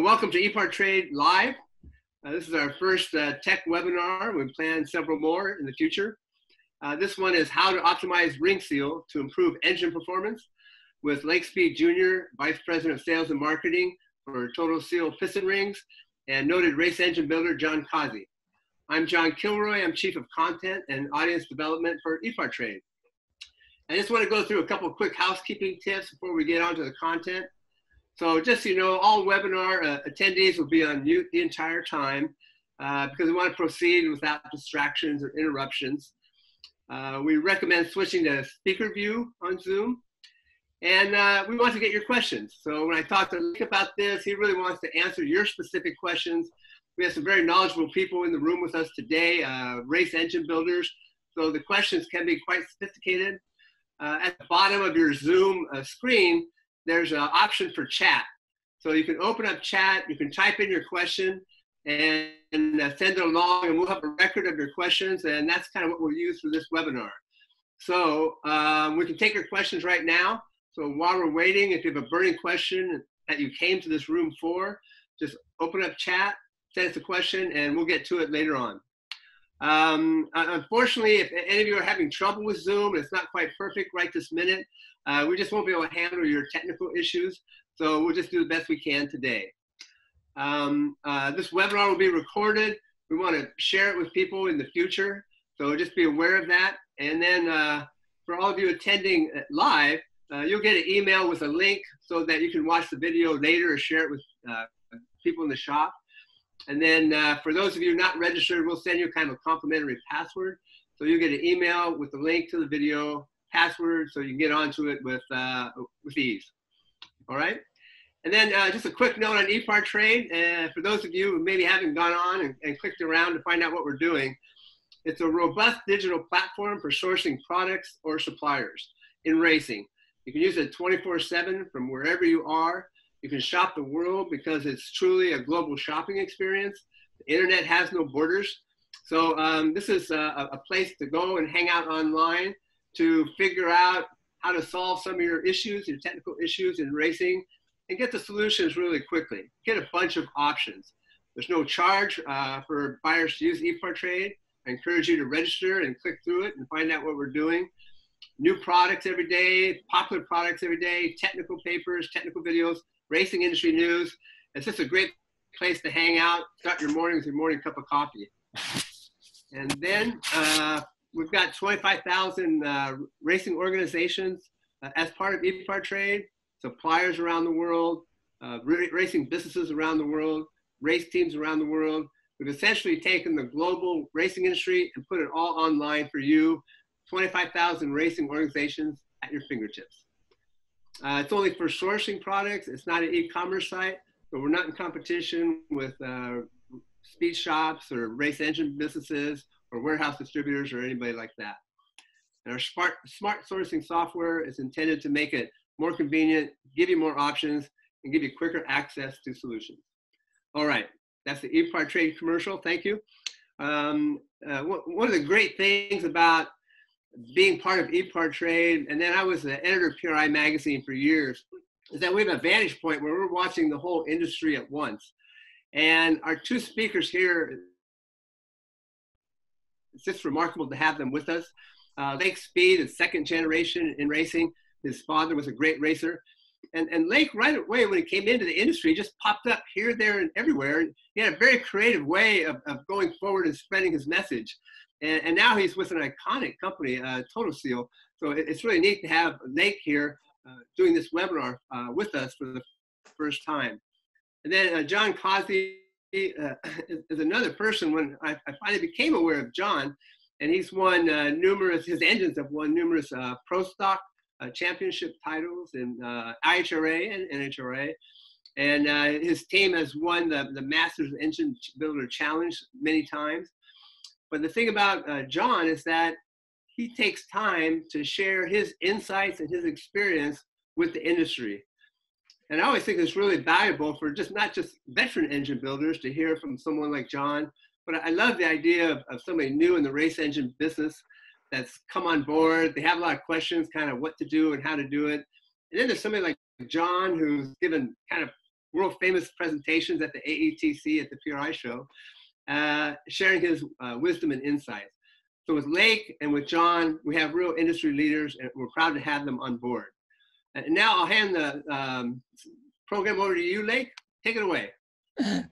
So welcome to ePart Trade Live. Uh, this is our first uh, tech webinar. We plan several more in the future. Uh, this one is how to optimize ring seal to improve engine performance with Lake Speed Jr., Vice President of Sales and Marketing for Total Seal Piston Rings, and noted race engine builder John Causey. I'm John Kilroy. I'm Chief of Content and Audience Development for ePart Trade. I just want to go through a couple quick housekeeping tips before we get on to the content. So just so you know, all webinar uh, attendees will be on mute the entire time uh, because we want to proceed without distractions or interruptions. Uh, we recommend switching to speaker view on Zoom. And uh, we want to get your questions. So when I talked to Nick about this, he really wants to answer your specific questions. We have some very knowledgeable people in the room with us today, uh, race engine builders. So the questions can be quite sophisticated. Uh, at the bottom of your Zoom screen, there's an option for chat. So you can open up chat, you can type in your question and, and uh, send it along and we'll have a record of your questions and that's kind of what we'll use for this webinar. So um, we can take your questions right now. So while we're waiting, if you have a burning question that you came to this room for, just open up chat, send us a question, and we'll get to it later on. Um, unfortunately, if any of you are having trouble with Zoom, it's not quite perfect right this minute, uh, we just won't be able to handle your technical issues, so we'll just do the best we can today. Um, uh, this webinar will be recorded. We want to share it with people in the future, so just be aware of that. And then uh, for all of you attending live, uh, you'll get an email with a link so that you can watch the video later or share it with uh, people in the shop. And then uh, for those of you not registered, we'll send you kind of a complimentary password. So you'll get an email with the link to the video password so you can get onto it with, uh, with ease. All right. And then uh, just a quick note on ePart Trade. Uh, for those of you who maybe haven't gone on and, and clicked around to find out what we're doing, it's a robust digital platform for sourcing products or suppliers in racing. You can use it 24-7 from wherever you are. You can shop the world because it's truly a global shopping experience. The internet has no borders. So um, this is a, a place to go and hang out online to figure out how to solve some of your issues, your technical issues in racing, and get the solutions really quickly. Get a bunch of options. There's no charge uh, for buyers to use ePartrade. I encourage you to register and click through it and find out what we're doing. New products every day, popular products every day, technical papers, technical videos, racing industry news. It's just a great place to hang out, start your mornings with your morning cup of coffee. And then uh, we've got 25,000 uh, racing organizations uh, as part of ePart Trade, suppliers around the world, uh, racing businesses around the world, race teams around the world. We've essentially taken the global racing industry and put it all online for you. 25,000 racing organizations at your fingertips. Uh, it's only for sourcing products. It's not an e-commerce site, but we're not in competition with uh, speed shops or race engine businesses or warehouse distributors or anybody like that. And our smart, smart sourcing software is intended to make it more convenient, give you more options, and give you quicker access to solutions. All right, that's the ePart Trade commercial. Thank you. Um, uh, one of the great things about being part of ePart Trade, and then I was the editor of PRI Magazine for years, is that we have a vantage point where we're watching the whole industry at once. And our two speakers here it's just remarkable to have them with us. Uh, Lake Speed is second generation in racing. His father was a great racer. And, and Lake, right away, when he came into the industry, just popped up here, there, and everywhere. And He had a very creative way of, of going forward and spreading his message. And, and now he's with an iconic company, uh, Total Seal. So it, it's really neat to have Lake here uh, doing this webinar uh, with us for the first time. And then uh, John Causey uh, is another person when I, I, finally became aware of John, and he's won uh, numerous, his engines have won numerous uh, pro stock uh, championship titles in uh, IHRA and NHRA. And uh, his team has won the, the Masters Engine Builder Challenge many times. But the thing about John is that he takes time to share his insights and his experience with the industry. And I always think it's really valuable for just not just veteran engine builders to hear from someone like John, but I love the idea of, of somebody new in the race engine business that's come on board. They have a lot of questions, kind of what to do and how to do it. And then there's somebody like John who's given kind of world famous presentations at the AETC at the PRI show, uh, sharing his uh, wisdom and insights. So with Lake and with John, we have real industry leaders, and we're proud to have them on board. And now I'll hand the um, program over to you, Lake. Take it away.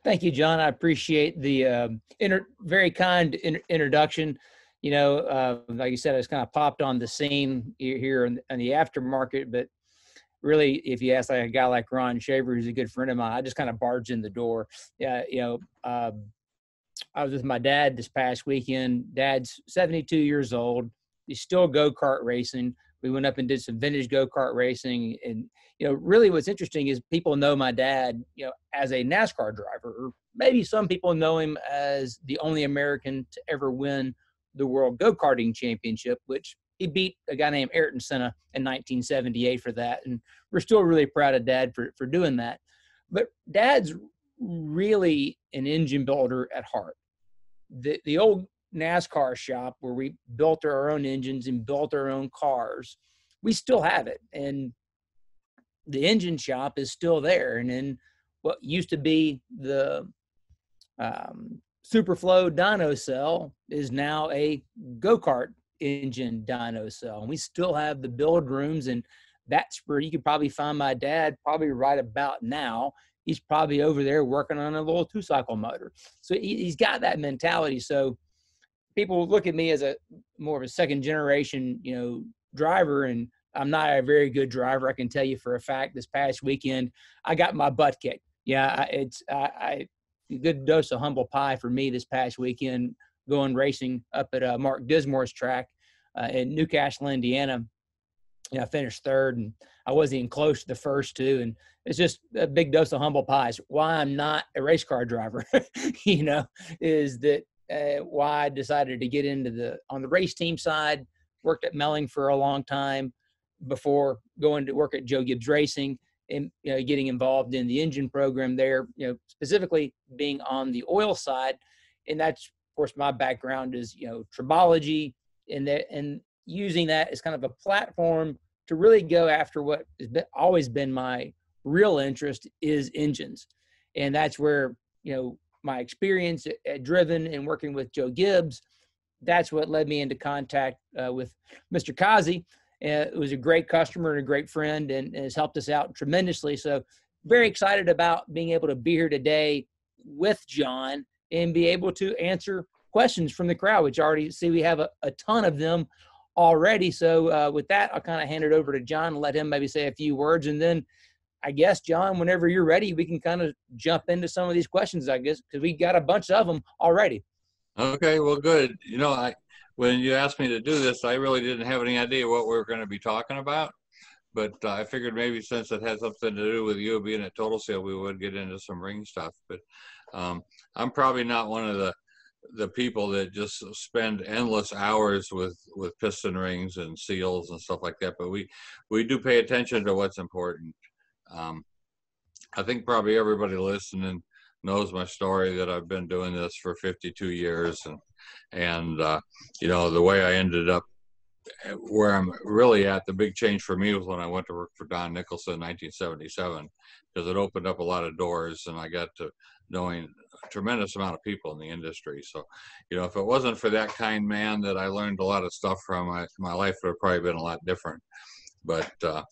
Thank you, John. I appreciate the inter- very kind in- introduction. You know, uh, like you said, I it's kind of popped on the scene here in, in, the aftermarket, but really, if you ask like a guy like Ron Shaver, who's a good friend of mine, I just kind of barged in the door. Yeah, you know, uh, I was with my dad this past weekend. Dad's 72 years old. He's still go kart racing. We went up and did some vintage go kart racing, and you know, really, what's interesting is people know my dad, you know, as a NASCAR driver, or maybe some people know him as the only American to ever win the World Go Karting Championship, which he beat a guy named Ayrton Senna in 1978 for that, and we're still really proud of Dad for for doing that. But Dad's really an engine builder at heart. The the old NASCAR shop where we built our own engines and built our own cars, we still have it. And the engine shop is still there. And then what used to be the um, Superflow dyno cell is now a go kart engine dyno cell. And we still have the build rooms, and that's where you could probably find my dad probably right about now. He's probably over there working on a little two cycle motor. So he, has got that mentality. So people look at me as a more of a second generation, you know, driver, and I'm not a very good driver. I can tell you for a fact. This past weekend, I got my butt kicked. Yeah, it's a good dose of humble pie for me this past weekend going racing up at uh, Mark Dismore's track uh, in Newcastle, Indiana. Know, I finished third, and I wasn't even close to the first two. And it's just a big dose of humble pies. Why I'm not a race car driver, you know, is that uh, why I decided to get into the on the race team side. Worked at Melling for a long time before going to work at Joe Gibbs Racing and you know, getting involved in the engine program there. You know, specifically being on the oil side, and that's of course my background is you know tribology and that and using that as kind of a platform to really go after what has been, always been my real interest is engines, and that's where you know my experience at, at Driven and working with Joe Gibbs, that's what led me into contact uh, with Mr. Causey. Uh, was a great customer and a great friend and, and has helped us out tremendously. So very excited about being able to be here today with John and be able to answer questions from the crowd, which already see we have a, a ton of them already. So uh, with that, I'll kind of hand it over to John and let him maybe say a few words. And then I guess, John, whenever you're ready, we can kind of jump into some of these questions, I guess, because we got a bunch of them already. Okay, well, good. You know, I when you asked me to do this, I really didn't have any idea what we were going to be talking about. But uh, I figured maybe since it had something to do with you being at Total Seal, we would get into some ring stuff. But um, I'm probably not one of the the people that just spend endless hours with with piston rings and seals and stuff like that. But we we do pay attention to what's important. Um, I think probably everybody listening knows my story that I've been doing this for 52 years, and and uh, you know the way I ended up where I'm really at. The big change for me was when I went to work for Don Nicholson in 1977 because it opened up a lot of doors, and I got to knowing a tremendous amount of people in the industry. So, you know, if it wasn't for that kind man that I learned a lot of stuff from, I, my life would have probably been a lot different. But uh,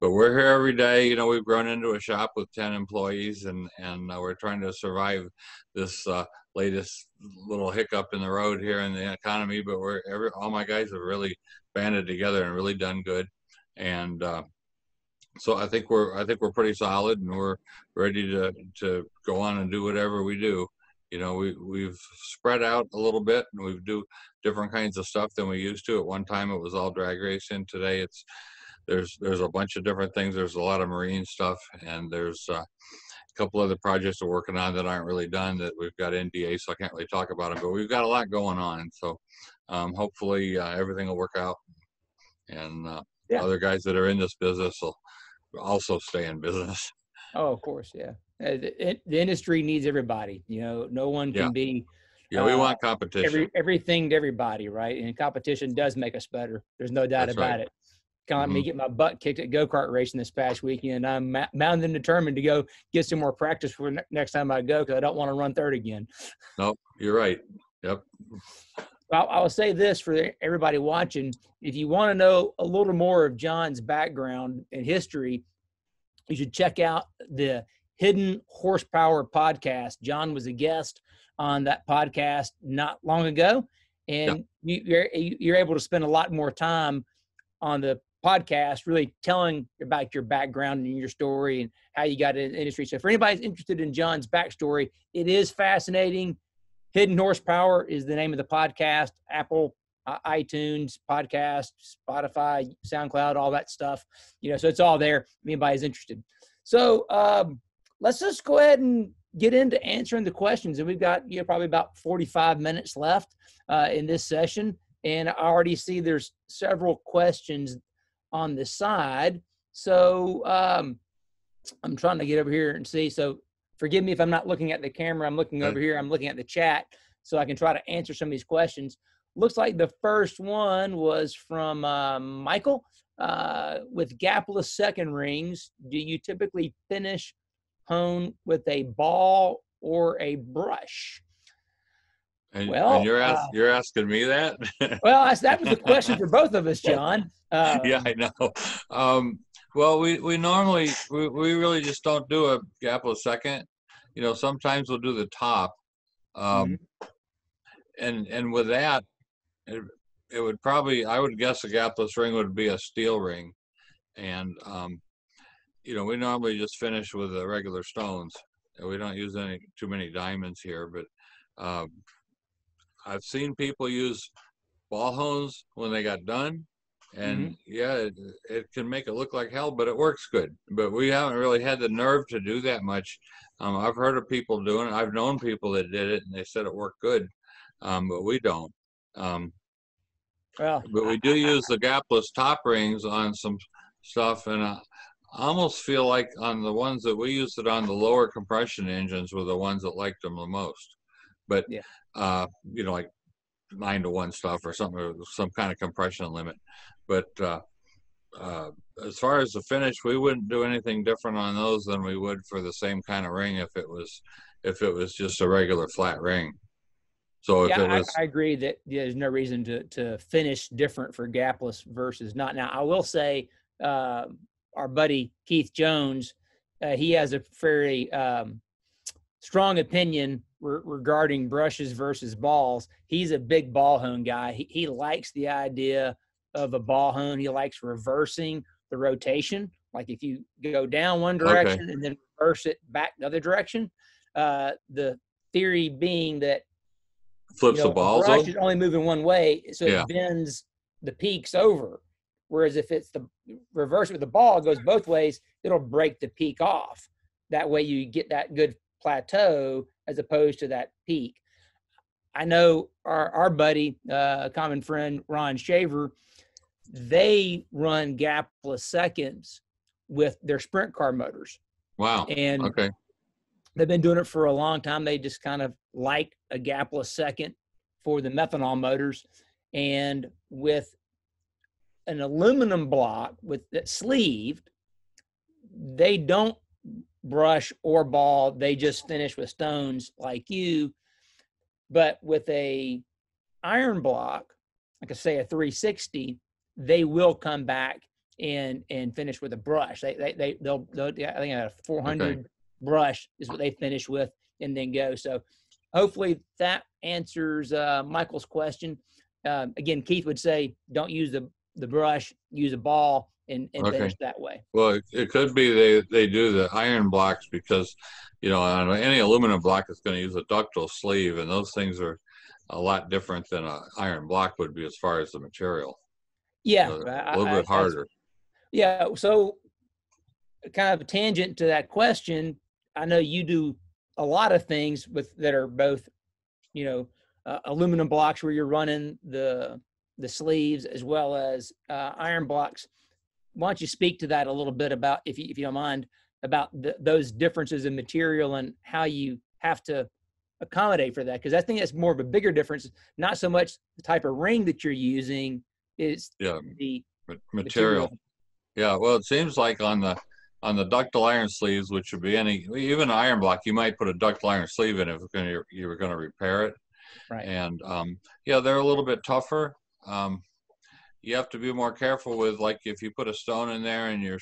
but we're here every day. You know, we've grown into a shop with 10 employees and, and uh, we're trying to survive this uh, latest little hiccup in the road here in the economy. But we're every, all my guys have really banded together and really done good. And uh, so I think we're, I think we're pretty solid and we're ready to, to go on and do whatever we do. You know, we, we've spread out a little bit and we do different kinds of stuff than we used to. At one time it was all drag racing. Today it's, there's there's a bunch of different things. There's a lot of marine stuff, and there's uh, a couple other projects we're working on that aren't really done that we've got NDA, so I can't really talk about them. But we've got a lot going on, so um, hopefully uh, everything will work out, and uh, yeah. other guys that are in this business will also stay in business. Oh, of course, yeah. Uh, the, the industry needs everybody. You know, no one can yeah. be. Yeah, we uh, want competition. Every, everything to everybody, right? And competition does make us better. There's no doubt That's about right. it. Kind of me Mhm. get my butt kicked at go kart racing this past weekend. I'm ma- and determined to go get some more practice for ne- next time I go because I don't want to run third again. No, you're right. Yep. I'll, I'll say this for everybody watching: if you want to know a little more of John's background and history, you should check out the Hidden Horsepower podcast. John was a guest on that podcast not long ago, and you, you're you're able to spend a lot more time on the podcast, really telling about your background and your story and how you got in the industry. So, for anybody who's interested in John's backstory, it is fascinating. Hidden Horsepower is the name of the podcast. Apple, uh, iTunes, podcast, Spotify, SoundCloud, all that stuff. You know, so it's all there. If anybody's interested. So um, let's just go ahead and get into answering the questions. And we've got you know probably about 45 minutes left uh, in this session. And I already see there's several questions on the side. So um, I'm trying to get over here and see. So forgive me if I'm not looking at the camera. I'm looking over here. I'm looking at the chat so I can try to answer some of these questions. Looks like the first one was from uh, Michael. Uh, with gapless second rings, do you typically finish hone with a ball or a brush? And, Well, and you're ask, uh, you're asking me that? Well, that was the question for both of us, John. Uh, yeah, I know. Um, well, we, we normally we, we really just don't do a gapless second. You know, sometimes we'll do the top. Um, and and with that, it, it would probably I would guess a gapless ring would be a steel ring, and um, you know we normally just finish with the regular stones. And we don't use any too many diamonds here, but um, I've seen people use ball hones when they got done, and yeah, it, it can make it look like hell, but it works good. But we haven't really had the nerve to do that much. Um, I've heard of people doing it. I've known people that did it, and they said it worked good, um, but we don't. Um, well, but we do use the gapless top rings on some stuff, and I almost feel like on the ones that we used it on, the lower compression engines were the ones that liked them the most. But Yeah. uh, you know, like nine to one stuff or something, or some kind of compression limit. But uh, uh, as far as the finish, we wouldn't do anything different on those than we would for the same kind of ring if it was if it was just a regular flat ring. So if yeah, it I, was I agree that there's no reason to to finish different for gapless versus not. Now, I will say, uh, our buddy Keith Jones, uh, he has a very um, strong opinion re- regarding brushes versus balls. He's a big ball hone guy. He, he likes the idea of a ball hone. He likes reversing the rotation. Like if you go down one Okay. direction and then reverse it back the other direction. Uh, the theory being that flips you know, the balls brush over. is only moving one way, so Yeah. it bends the peaks over. Whereas if it's the reverse with the ball, it goes both ways, it'll break the peak off. That way you get that good plateau as opposed to that peak. I know our, our buddy, uh, common friend Ron Shaver, they run gapless seconds with their sprint car motors. Wow. And Okay. they've been doing it for a long time. They just kind of like a gapless second for the methanol motors. And with an aluminum block with that sleeved, they don't brush or ball. They just finish with stones like you. But with a iron block, like I say a 360, they will come back and and finish with a brush. They they, they they'll, they'll I think a 400 brush is what they finish with and then go. So hopefully that answers uh, Michael's question. Um, again, Keith would say, don't use the, the brush, use a ball and, and Okay. finish that way. Well, it, it could be they, they do the iron blocks because, you know, on any aluminum block it's going to use a ductile sleeve, and those things are a lot different than an iron block would be as far as the material. Yeah. So I- a little I- bit harder. Yeah. So, kind of a tangent to that question. I know you do a lot of things with that are both, you know, uh, aluminum blocks where you're running the the sleeves as well as uh, iron blocks. Why don't you speak to that a little bit about, if you, if you don't mind, about the, those differences in material and how you have to accommodate for that? Because I think that's more of a bigger difference. Not so much the type of ring that you're using is Yeah. the Ma- Material. Yeah, well, it seems like on the, on the ductile iron sleeves, which would be any, even iron block, you might put a ductile iron sleeve in if you were gonna repair it. Right. And, um, yeah, they're a little bit tougher. Um, you have to be more careful with, like, if you put a stone in there and you're,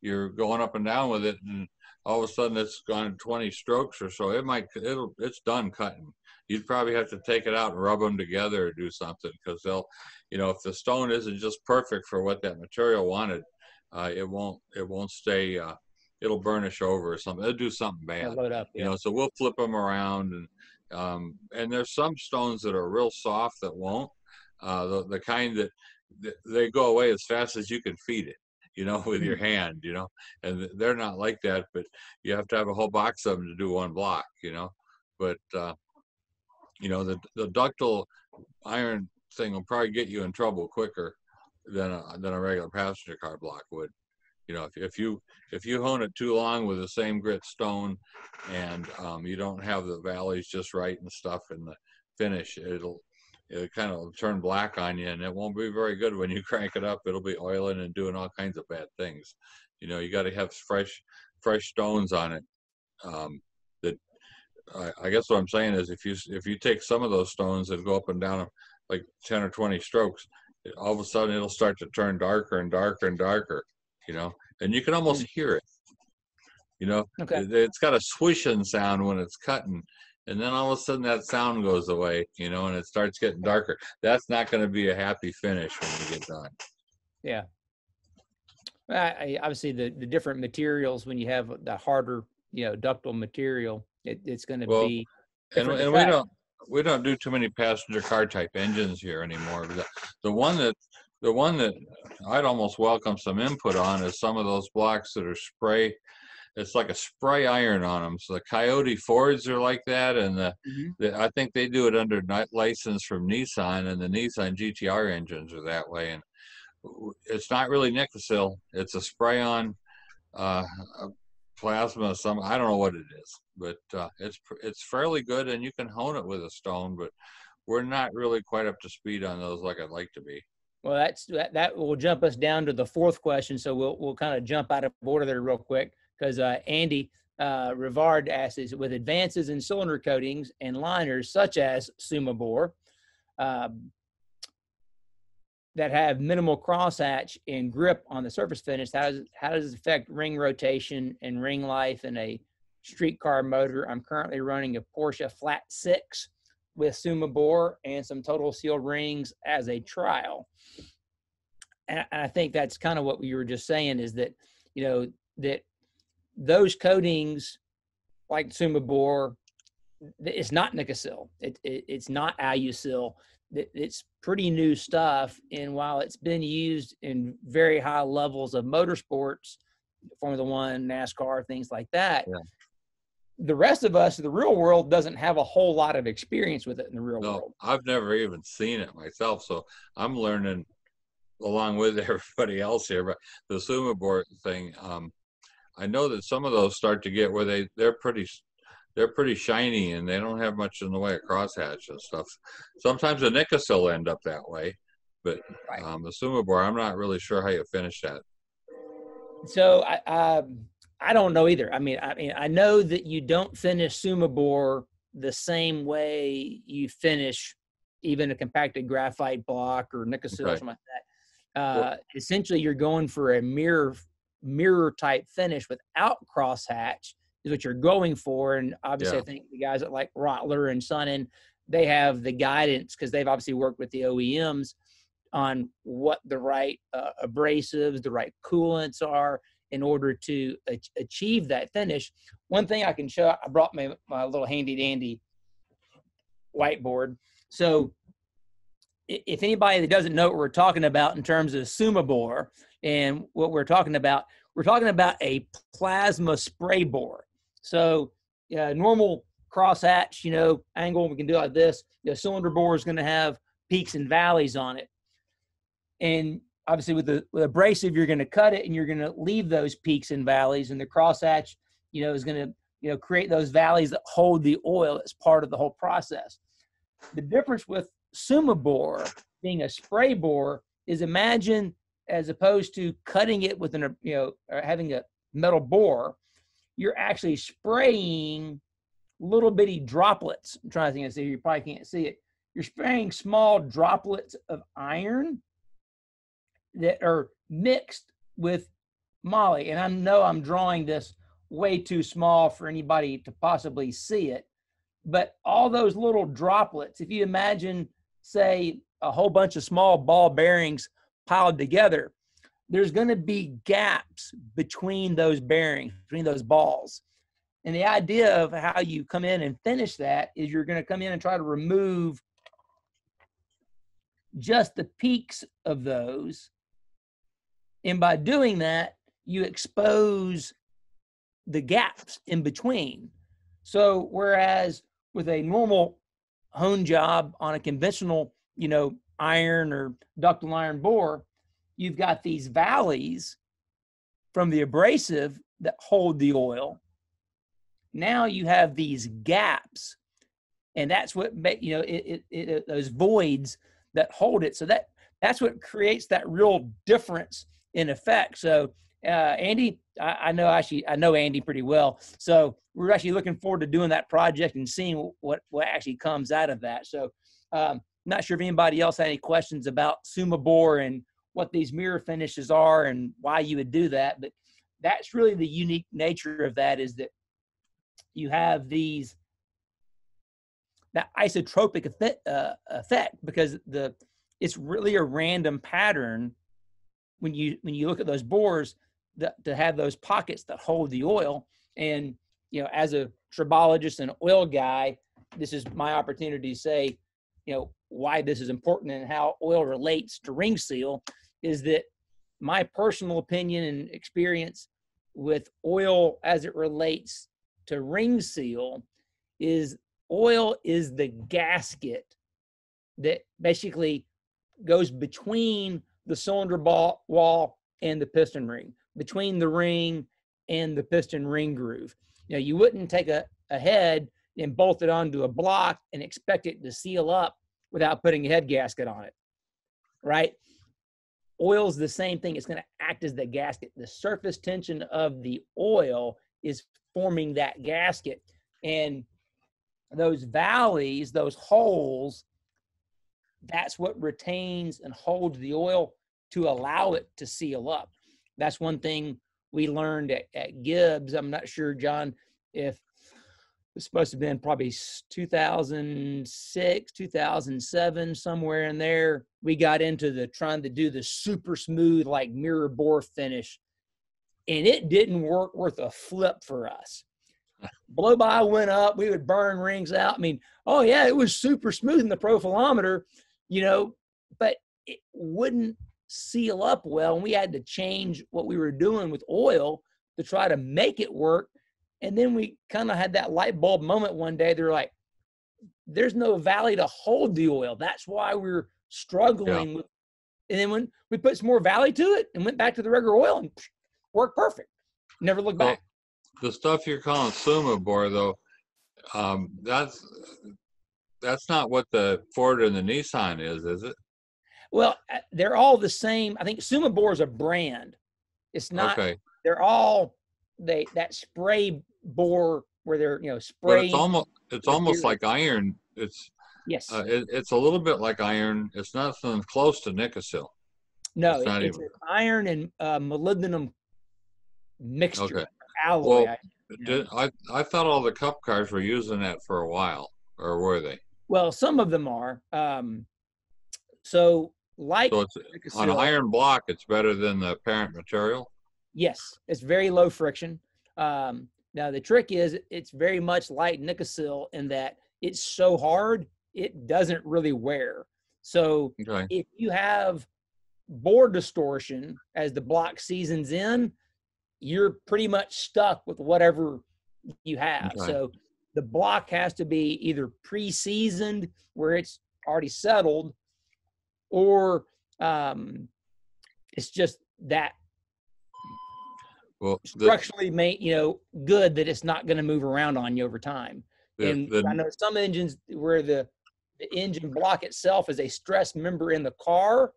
you're going up and down with it and all of a sudden it's gone 20 strokes or so, it might, it'll, it's done cutting. You'd probably have to take it out and rub them together or do something because they'll, you know, if the stone isn't just perfect for what that material wanted, uh, it won't, it won't stay, uh, it'll burnish over or something. It'll do something bad up. you know so we'll flip them around and um and there's some stones that are real soft that won't uh the, the kind that th- they go away as fast as you can feed it you know with your hand you know and they're not like that but you have to have a whole box of them to do one block you know but uh you know the the ductile iron thing will probably get you in trouble quicker than a, than a regular passenger car block would you know if, if you if you hone it too long with the same grit stone and um, you don't have the valleys just right and stuff in the finish it'll it'll kind of turn black on you and it won't be very good when you crank it up. It'll be oiling and doing all kinds of bad things. You know you got to have fresh fresh stones on it um, that I, I guess what i'm saying is if you if you take some of those stones that go up and down like 10 or 20 strokes it- all of a sudden it'll start to turn darker and darker and darker you know and you can almost hear it. You know Okay. it, it's got a swishing sound when it's cutting and then all of a sudden that sound goes away you know and it starts getting darker that's not going to be a happy finish when you get done Yeah. I, obviously, the, the different materials, when you have the harder, you know, ductile material, it, it's going to Well, be. and, and we don't we don't do too many passenger car type engines here anymore the, the one that the one that i'd almost welcome some input on is some of those blocks that are spray it's like a spray iron on them so the coyote fords are like that and the, Mhm. the i think they do it under license from nissan and the nissan gtr engines are that way and it's not really Nikasil. It's a spray on uh, uh, plasma. Some I don't know what it is, but uh, it's it's fairly good, and you can hone it with a stone. But we're not really quite up to speed on those like I'd like to be. Well, that's that, that will jump us down to the fourth question. So we'll we'll kind of jump out of order there real quick because uh, Andy uh, Rivard asks, with advances in cylinder coatings and liners such as SUMEBore um, that have minimal crosshatch and grip on the surface finish, how does how does it affect ring rotation and ring life in a streetcar motor? I'm currently running a Porsche Flat Six with SUMEBore and some total seal rings as a trial and I think that's kind of what we were just saying is that you know that those coatings like SUMEBore, it's not Nikasil. It, it it's not Alusil. It, it's pretty new stuff, and while it's been used in very high levels of motorsports, Formula One, NASCAR, things like that. Yeah. The rest of us, the real world, doesn't have a whole lot of experience with it in the real No, world. I've never even seen it myself, so I'm learning along with everybody else here. But the SUMEBore thing, um, I know that some of those start to get where they they're pretty they're pretty shiny and they don't have much in the way of crosshatch and stuff. Sometimes the Nikasil end up that way, but Right. um, the SUMEBore, I'm not really sure how you finish that. So I, um, I don't know either. I mean, I mean, I know that you don't finish SUMEBore the same way you finish even a compacted graphite block or Nikasil or something like that. Uh, essentially, you're going for a mirror mirror type finish without crosshatch is what you're going for. And obviously, Yeah. I think the guys at like Rottler and Sunnen, they have the guidance because they've obviously worked with the OEMs on what the right uh, abrasives, the right coolants are in order to ach- achieve that finish. One thing I can show, I brought my, my little handy dandy whiteboard. So if anybody that doesn't know what we're talking about in terms of SUMEBore and what we're talking about, we're talking about a plasma spray bore. So uh, normal crosshatch, you know, angle, we can do like this. The cylinder bore is going to have peaks and valleys on it. And obviously with the with abrasive, you're going to cut it and you're going to leave those peaks and valleys. And the crosshatch, you know, is going to, you know, create those valleys that hold the oil as part of the whole process. The difference with SUMEBore being a spray bore is imagine as opposed to cutting it with an you know or having a metal bore, you're actually spraying little bitty droplets. I'm trying to think of see you probably can't see it. You're spraying small droplets of iron that are mixed with moly. And I know I'm drawing this way too small for anybody to possibly see it. But all those little droplets, if you imagine, say, a whole bunch of small ball bearings piled together, there's going to be gaps between those bearings, between those balls. And the idea of how you come in and finish that is you're going to come in and try to remove just the peaks of those. And by doing that, you expose the gaps in between. So whereas with a normal hone job on a conventional, you know, iron or ductile iron bore, you've got these valleys from the abrasive that hold the oil. Now you have these gaps, and that's what you know it, it, it, those voids that hold it. So that that's what creates that real difference in effect. So uh, Andy, I, I, know actually I know Andy pretty well, so we're actually looking forward to doing that project and seeing what what actually comes out of that. So, um, not sure if anybody else had any questions about SUMEBore and what these mirror finishes are and why you would do that, but that's really the unique nature of that is that you have these that isotropic effect, uh, effect because the it's really a random pattern when you when you look at those bores that, to have those pockets that hold the oil. And, you know, as a tribologist and oil guy, this is my opportunity to say, you know, why this is important and how oil relates to ring seal is that my personal opinion and experience with oil as it relates to ring seal is oil is the gasket that basically goes between the cylinder ball wall and the piston ring between the ring and the piston ring groove. Know, you wouldn't take a, a head and bolt it onto a block and expect it to seal up without putting a head gasket on it, right? Oil's the same thing. It's going to act as the gasket. The surface tension of the oil is forming that gasket. And those valleys, those holes, that's what retains and holds the oil to allow it to seal up that's one thing we learned at, at Gibbs. I'm not sure, John, if supposed to have been probably 2006, 2007, somewhere in there. We got into the trying to do the super smooth, like mirror bore finish, and it didn't work worth a flip for us. Blow by went up, we would burn rings out. I mean, oh yeah, it was super smooth in the profilometer, you know, but it wouldn't seal up well and we had to change what we were doing with oil to try to make it work and then we kind of had that light bulb moment one day they're like there's no valley to hold the oil that's why we're struggling yeah. with and then when we put some more valley to it and went back to the regular oil and worked perfect never looked well, back the stuff you're calling SUMEBore though um, that's that's not what the ford and the nissan is is it well, uh, they're all the same. I think SUMEBore is a brand. It's not. Okay. They're all they that spray bore where they're you know spray. But it's almost it's almost like iron. It's yes. Uh, it, it's a little bit like iron. It's nothing close to Nikasil. No, it's, it's iron and uh, molybdenum mixture okay. alloy. Well, I, did, I I thought all the cup cars were using that for a while, or were they? Well, some of them are. Um, so like so on iron block, it's better than the parent material. Yes, it's very low friction. Um, now the trick is it's very much like Nikasil in that it's so hard it doesn't really wear. So okay. if you have bore distortion as the block seasons in, you're pretty much stuck with whatever you have. Okay. So the block has to be either pre-seasoned where it's already settled or um, it's just that well, structurally made you know good that it's not going to move around on you over time. The, and the, I know some engines where the the engine block itself is a stress member in the car.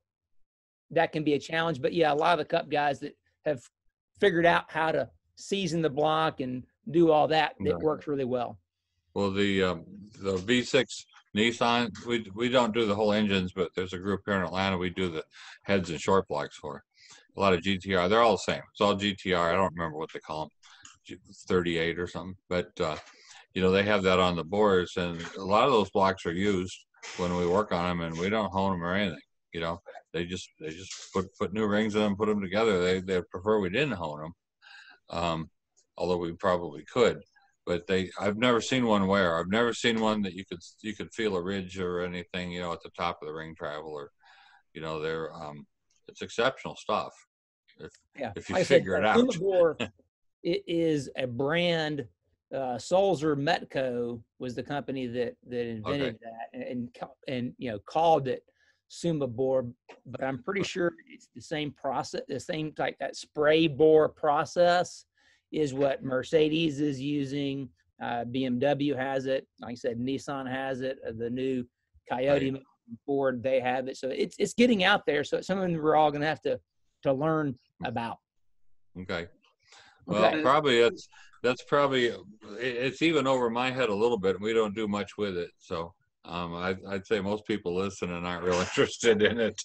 that can be a challenge. But yeah, a lot of the cup guys that have figured out how to season the block and do all that, it Right. works really well. Well, the, um, the V6 Nissan, we, we don't do the whole engines, but there's a group here in Atlanta, we do the heads and short blocks for. A lot of GTR, they're all the same. It's all GTR. I don't remember what they call them, 38 or something. But, uh, you know, they have that on the boards and a lot of those blocks are used when we work on them and we don't hone them or anything. You know, they just, they just put, put new rings in them, put them together. They, they prefer we didn't hone them. Um, although we probably could but they I've never seen one wear. I've never seen one that you could you could feel a ridge or anything, you know, at the top of the ring travel or you know, they're um it's exceptional stuff. Yeah. If you I said, figure it uh, out. It is a brand. Uh, Sulzer Metco was the company that that invented that and, and and you know called it SUMEBore, but I'm pretty sure it's the same process, the same type that spray bore process is what Mercedes is using. Uh, BMW has it. Like I said, Nissan has it. Uh, the new Coyote Ford, they have it. So it's it's getting out there. So it's something we're all going to have to to learn about. Okay. Well, Okay. probably that's that's probably it's even over my head a little bit. and We don't do much with it, so um, I, I'd say most people listening aren't real interested in it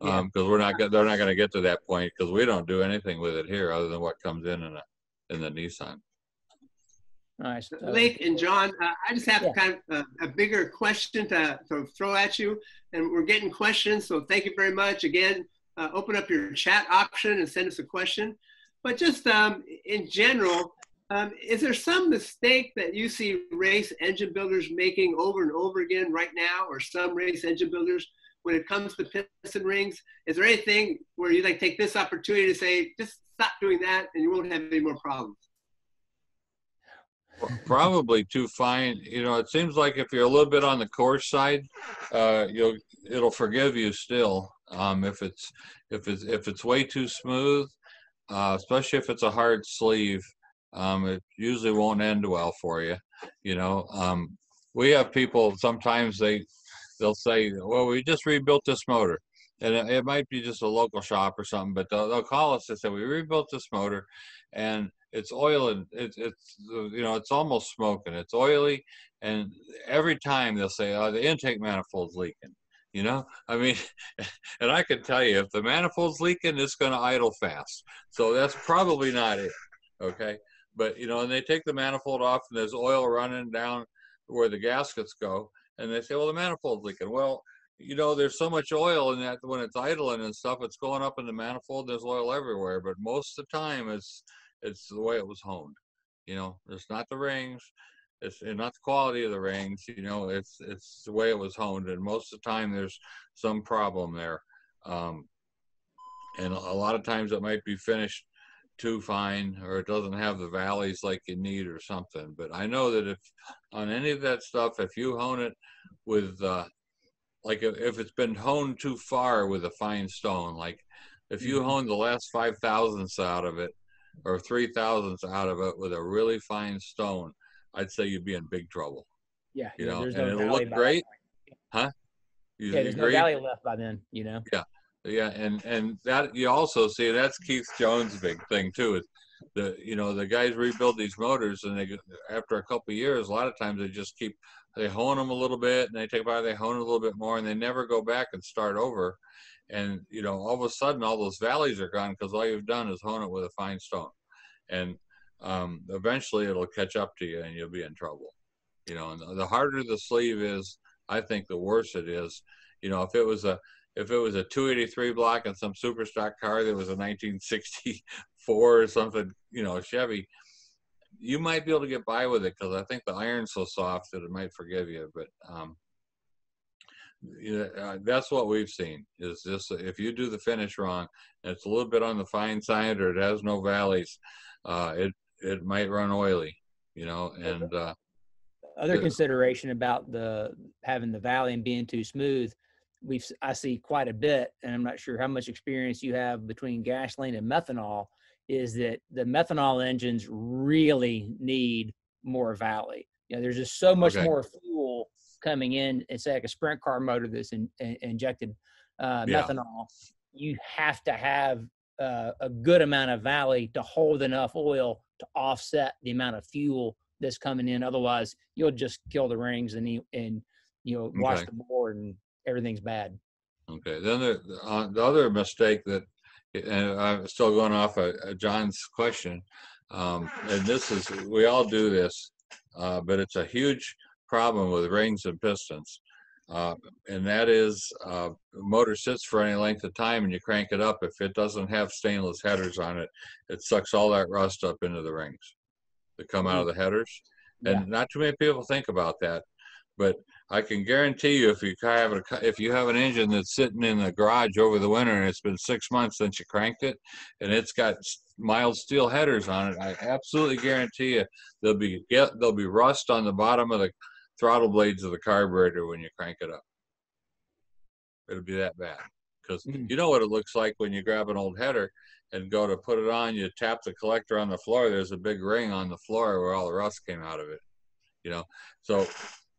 because we're not they're not going to get to that point because we don't do anything with it here other than what comes in in a in the Nissan. All right. So, Lake and John, uh, I just have Yeah. kind of a, a bigger question to, to throw at you, and we're getting questions. So thank you very much. Again, uh, open up your chat option and send us a question. But just um, in general, um, is there some mistake that you see race engine builders making over and over again right now, or some race engine builders when it comes to piston rings? Is there anything where you like take this opportunity to say, just stop doing that, and you won't have any more problems? Probably too fine. You know, it seems like if you're a little bit on the coarse side, uh, you'll it'll forgive you still. Um, if it's if it's if it's way too smooth, uh, especially if it's a hard sleeve, um, it usually won't end well for you. You know, um, we have people sometimes they they'll say, "Well, we just rebuilt this motor," and it, might be just a local shop or something, but they'll, they'll call us and say, "We rebuilt this motor, and it's oil and it's it's you know it's almost smoking. It's oily, and every time they'll say, "Oh, the intake manifold's leaking." You know, I mean, and I can tell you if the manifold's leaking, it's going to idle fast. So that's probably not it. Okay, but you know, and they take the manifold off, and there's oil running down where the gaskets go, and they say, "Well, the manifold's leaking." Well, you know, there's so much oil in that when it's idling and stuff, it's going up in the manifold. There's oil everywhere, but most of the time, it's it's the way it was honed. You know, it's not the rings, it's not the quality of the rings. You know, it's it's the way it was honed, and most of the time there's some problem there. Um, and a lot of times it might be finished too fine, or it doesn't have the valleys like you need, or something. But I know that if on any of that stuff, if you hone it with uh, like if, it's been honed too far with a fine stone, like if you Mhm. hone the last five thousandths out of it or three thousandths out of it with a really fine stone, I'd say you'd be in big trouble. yeah, you yeah, know, and no it'll look great. huh? You, Yeah, there's no valley left by then. You know. Yeah, yeah, and and that you also see that's Keith Jones' big thing too. Is the you know the guys rebuild these motors and they after a couple of years, a lot of times they just keep they hone them a little bit and they take by they hone a little bit more and they never go back and start over. And you know all of a sudden all those valleys are gone because all you've done is hone it with a fine stone, and um, eventually it'll catch up to you and you'll be in trouble. You know, and the- harder the sleeve is, I think the worse it is. You know, if it was a if it was a 283 block and some super stock car that was a 1964 or something, you know, Chevy, you might be able to get by with it because I think the iron's so soft that it might forgive you. But um, uh, that's what we've seen is this: if you do the finish wrong, and it's a little bit on the fine side or it has no valleys, uh, it it might run oily, you know, and uh, Other consideration about the having the valley and being too smooth, we've I see quite a bit, and I'm not sure how much experience you have between gasoline and methanol. Is that the methanol engines really need more valley? You know, there's just so much Okay. more coming in. It's like a sprint car motor that's in, in- injected uh, Yeah. methanol. you have to have uh, a good amount of valley to hold enough oil to offset the amount of fuel that's coming in. Otherwise, you'll just kill the rings and you and you know wash Okay. the board and everything's bad. Okay, then the, uh, the other mistake that, and I'm still going off of uh, John's question, um, and this is, we all do this, uh, but it's a huge problem with rings and pistons. Uh, and that is, uh, motor sits for any length of time and you crank it up. If it doesn't have stainless headers on it, it sucks all that rust up into the rings that come out of the headers. Yeah. And not too many people think about that, but I can guarantee you, if you have a, if you have an engine that's sitting in the garage over the winter and it's been six months since you cranked it, and it's got mild steel headers on it, I absolutely guarantee you there'll be get there'll be rust on the bottom of the throttle blades of the carburetor when you crank it up. It'll be that bad because Mm. you know what it looks like when you grab an old header and go to put it on. You tap the collector on the floor. There's a big ring on the floor where all the rust came out of it. You know, so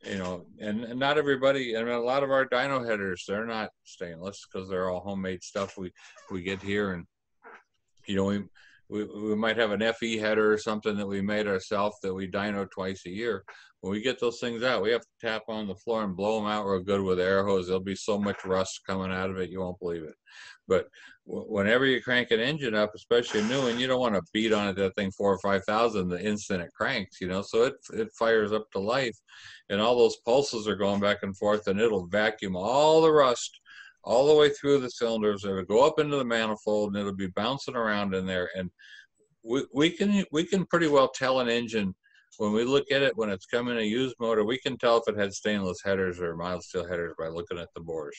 you know, and, and not everybody. I mean, a lot of our dyno headers they're not stainless because they're all homemade stuff we we get here, and you know we. We, we might have an FE header or something that we made ourselves that we dyno twice a year. When we get those things out, we have to tap on the floor and blow them out real good with air hose. There'll be so much rust coming out of it, you won't believe it. But whenever you crank an engine up, especially a new one, you don't want to beat on it that thing four or five thousand the instant it cranks, you know. So it it fires up to life, and all those pulses are going back and forth, and it'll vacuum all the rust all the way through the cylinders. It'll go up into the manifold, and it'll be bouncing around in there. And we we can we can pretty well tell an engine when we look at it when it's coming a used motor. We can tell if it had stainless headers or mild steel headers by looking at the bores.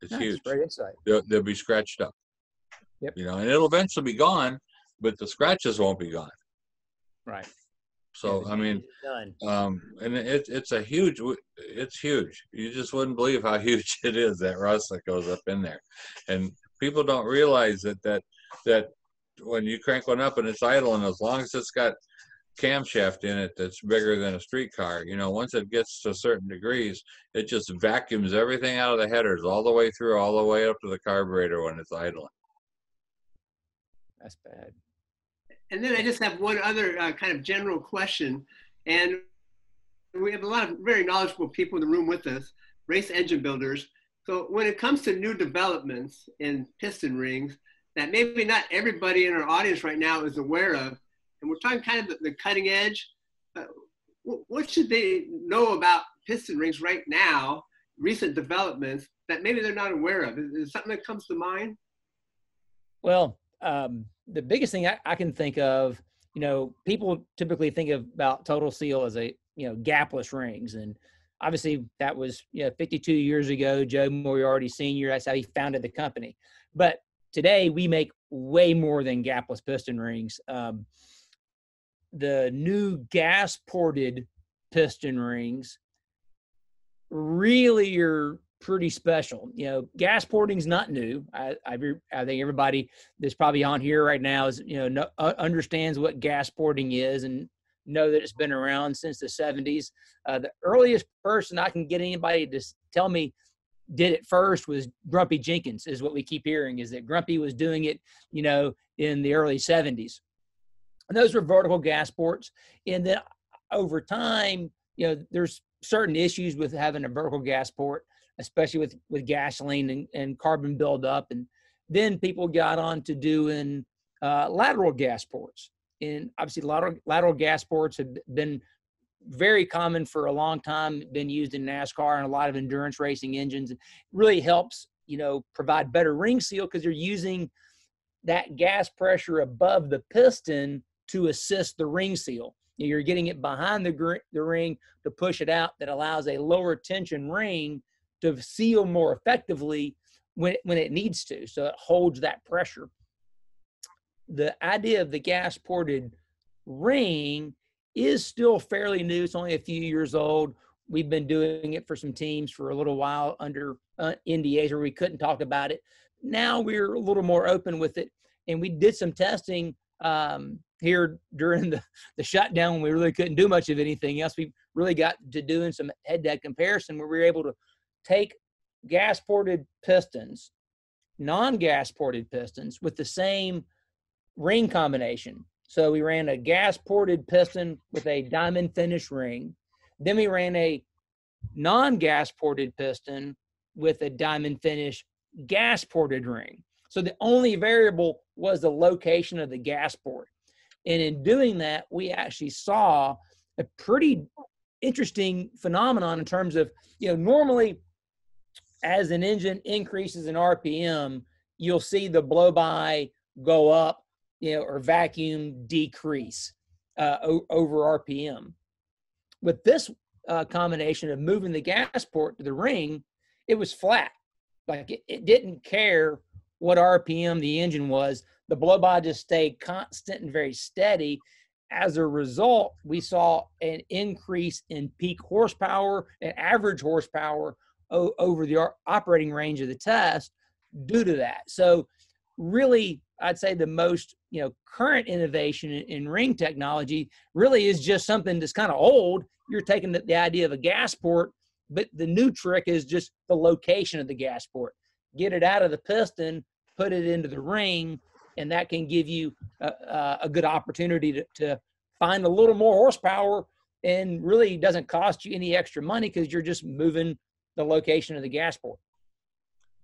It's Nice, huge Great insight. they'll, they'll be scratched up. Yep. You know, and it'll eventually be gone, but the scratches won't be gone. Right. So I mean, um, and it, it's a huge, it's huge. You just wouldn't believe how huge it is that rust that goes up in there, and people don't realize that that that when you crank one up and it's idle, and as long as it's got camshaft in it that's bigger than a streetcar, you know, once it gets to certain degrees, it just vacuums everything out of the headers all the way through, all the way up to the carburetor when it's idling. That's bad. And then I just have one other uh, kind of general question. And we have a lot of very knowledgeable people in the room with us, race engine builders. So when it comes to new developments in piston rings that maybe not everybody in our audience right now is aware of, and we're talking kind of the, cutting edge, uh, wh- what should they know about piston rings right now, recent developments that maybe they're not aware of? Is, is something that comes to mind? Well, um, the biggest thing I, I can think of, you know, people typically think of about Total Seal as a, you know, gapless rings. And obviously that was, you know, 52 years ago, Joe Moriarty Sr., that's how he founded the company. But today we make way more than gapless piston rings. Um, the new gas ported piston rings really are pretty special. You know, gas porting's not new. I I, I think everybody that's probably on here right now is you know, no, uh, understands what gas porting is and know that it's been around since the 70s. Uh, the earliest person I can get anybody to tell me did it first was Grumpy Jenkins. Is what we keep hearing is that Grumpy was doing it, you know, in the early 70s. And those were vertical gas ports. And then over time, you know, there's certain issues with having a vertical gas port especially with with gasoline and, and carbon buildup. And then people got on to doing uh, lateral gas ports. And obviously, lateral lateral gas ports have been very common for a long time. Been used in NASCAR and a lot of endurance racing engines. It really helps you know provide better ring seal because you're using that gas pressure above the piston to assist the ring seal. You're getting it behind the, gr- the ring to push it out that allows a lower tension ring to seal more effectively when, when it needs to. So it holds that pressure. The idea of the gas ported ring is still fairly new. It's only a few years old. We've been doing it for some teams for a little while under uh, NDAs where we couldn't talk about it. Now we're a little more open with it. And we did some testing um, here during the, the shutdown when we really couldn't do much of anything else. We really got to doing some head to head comparison where we were able to take gas ported pistons non-gas ported pistons with the same ring combination. So we ran a gas ported piston with a diamond finish ring. Then we ran a non-gas ported piston with a diamond finish gas ported ring. So the only variable was the location of the gas port. And in doing that, we actually saw a pretty interesting phenomenon in terms of, you know, normally as an engine increases in RPM, you'll see the blow by go up, you know, or vacuum decrease uh, o- over RPM. With this uh, combination of moving the gas port to the ring, it was flat. Like it, it didn't care what RPM the engine was. The blow by just stayed constant and very steady. As a result, we saw an increase in peak horsepower and average horsepower o- over the operating range of the test due to that. So, really, I'd say the most you know current innovation in, in ring technology really is just something that's kind of old. You're taking the, the idea of a gas port, but the new trick is just the location of the gas port. Get it out of the piston, put it into the ring, and that can give you a, a good opportunity to, to find a little more horsepower and really doesn't cost you any extra money because you're just moving the location of the gas port.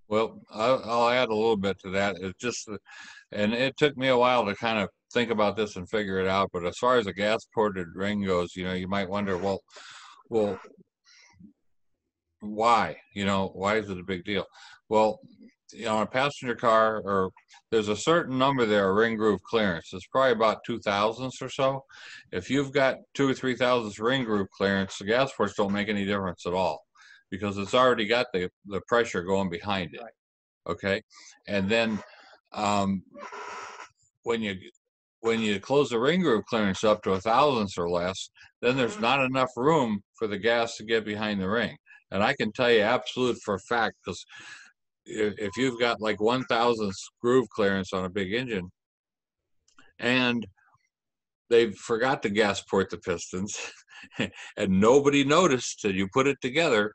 Well, I'll, add a little bit to that. It's just, and it took me a while to kind of think about this and figure it out. But as far as a gas ported ring goes, you know, you might wonder, well, well, why? You know, why is it a big deal? Well, you know, a passenger car, or there's a certain number there, ring groove clearance. It's probably about two thousandths or so. If you've got two or three thousandths ring groove clearance, the gas ports don't make any difference at all because it's already got the, the pressure going behind it. Right. Okay. And then um, when you when you close the ring groove clearance up to a thousandths or less, then there's mm-hmm. not enough room for the gas to get behind the ring. And I can tell you absolute for a fact because if you've got like one thousandths groove clearance on a big engine, and they forgot to gas port the pistons, and nobody noticed till you put it together,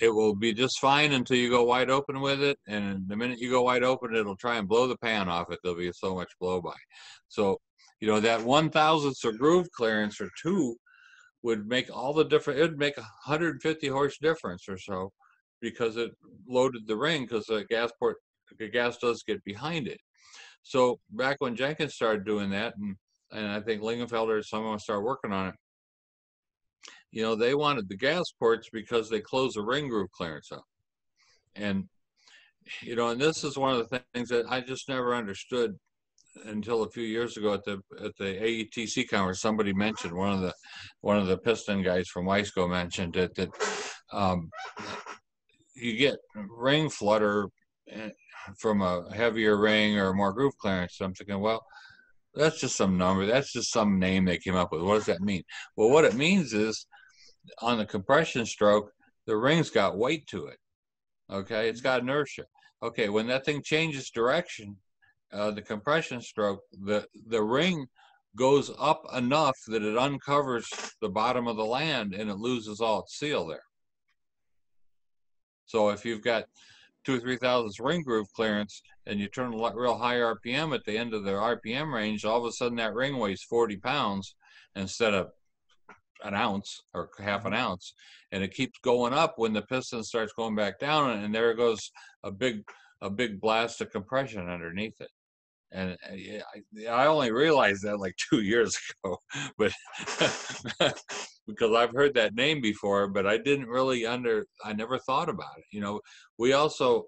it will be just fine until you go wide open with it. And the minute you go wide open, it'll try and blow the pan off it. There'll be so much blow by. So, you know, that one thousandths or groove clearance or two would make all the difference. it would make 150 horse difference or so because it loaded the ring because the gas port, the gas does get behind it. So back when Jenkins started doing that, and, and I think Lingenfelter, someone started working on it, you know, they wanted the gas ports because they closed the ring groove clearance up. And, you know, and this is one of the things that I just never understood until a few years ago at the at the AETC conference. Somebody mentioned one of the one of the piston guys from Wiseco mentioned it that um, you get ring flutter eh, from a heavier ring or more groove clearance. I'm thinking, well, that's just some number. That's just some name they came up with. What does that mean? Well, what it means is on the compression stroke, the ring's got weight to it. Okay, it's got inertia. Okay, when that thing changes direction, uh, the compression stroke, the the ring goes up enough that it uncovers the bottom of the land and it loses all its seal there. So if you've got two or three thousandths ring groove clearance and you turn a real high RPM at the end of the RPM range, all of a sudden that ring weighs 40 pounds instead of an ounce or half an mm-hmm. ounce and it keeps going up when the piston starts going back down and there goes a big a big blast of compression underneath it and uh, I, I only realized that like two years ago but because i've heard that name before but i didn't really under i never thought about it you know we also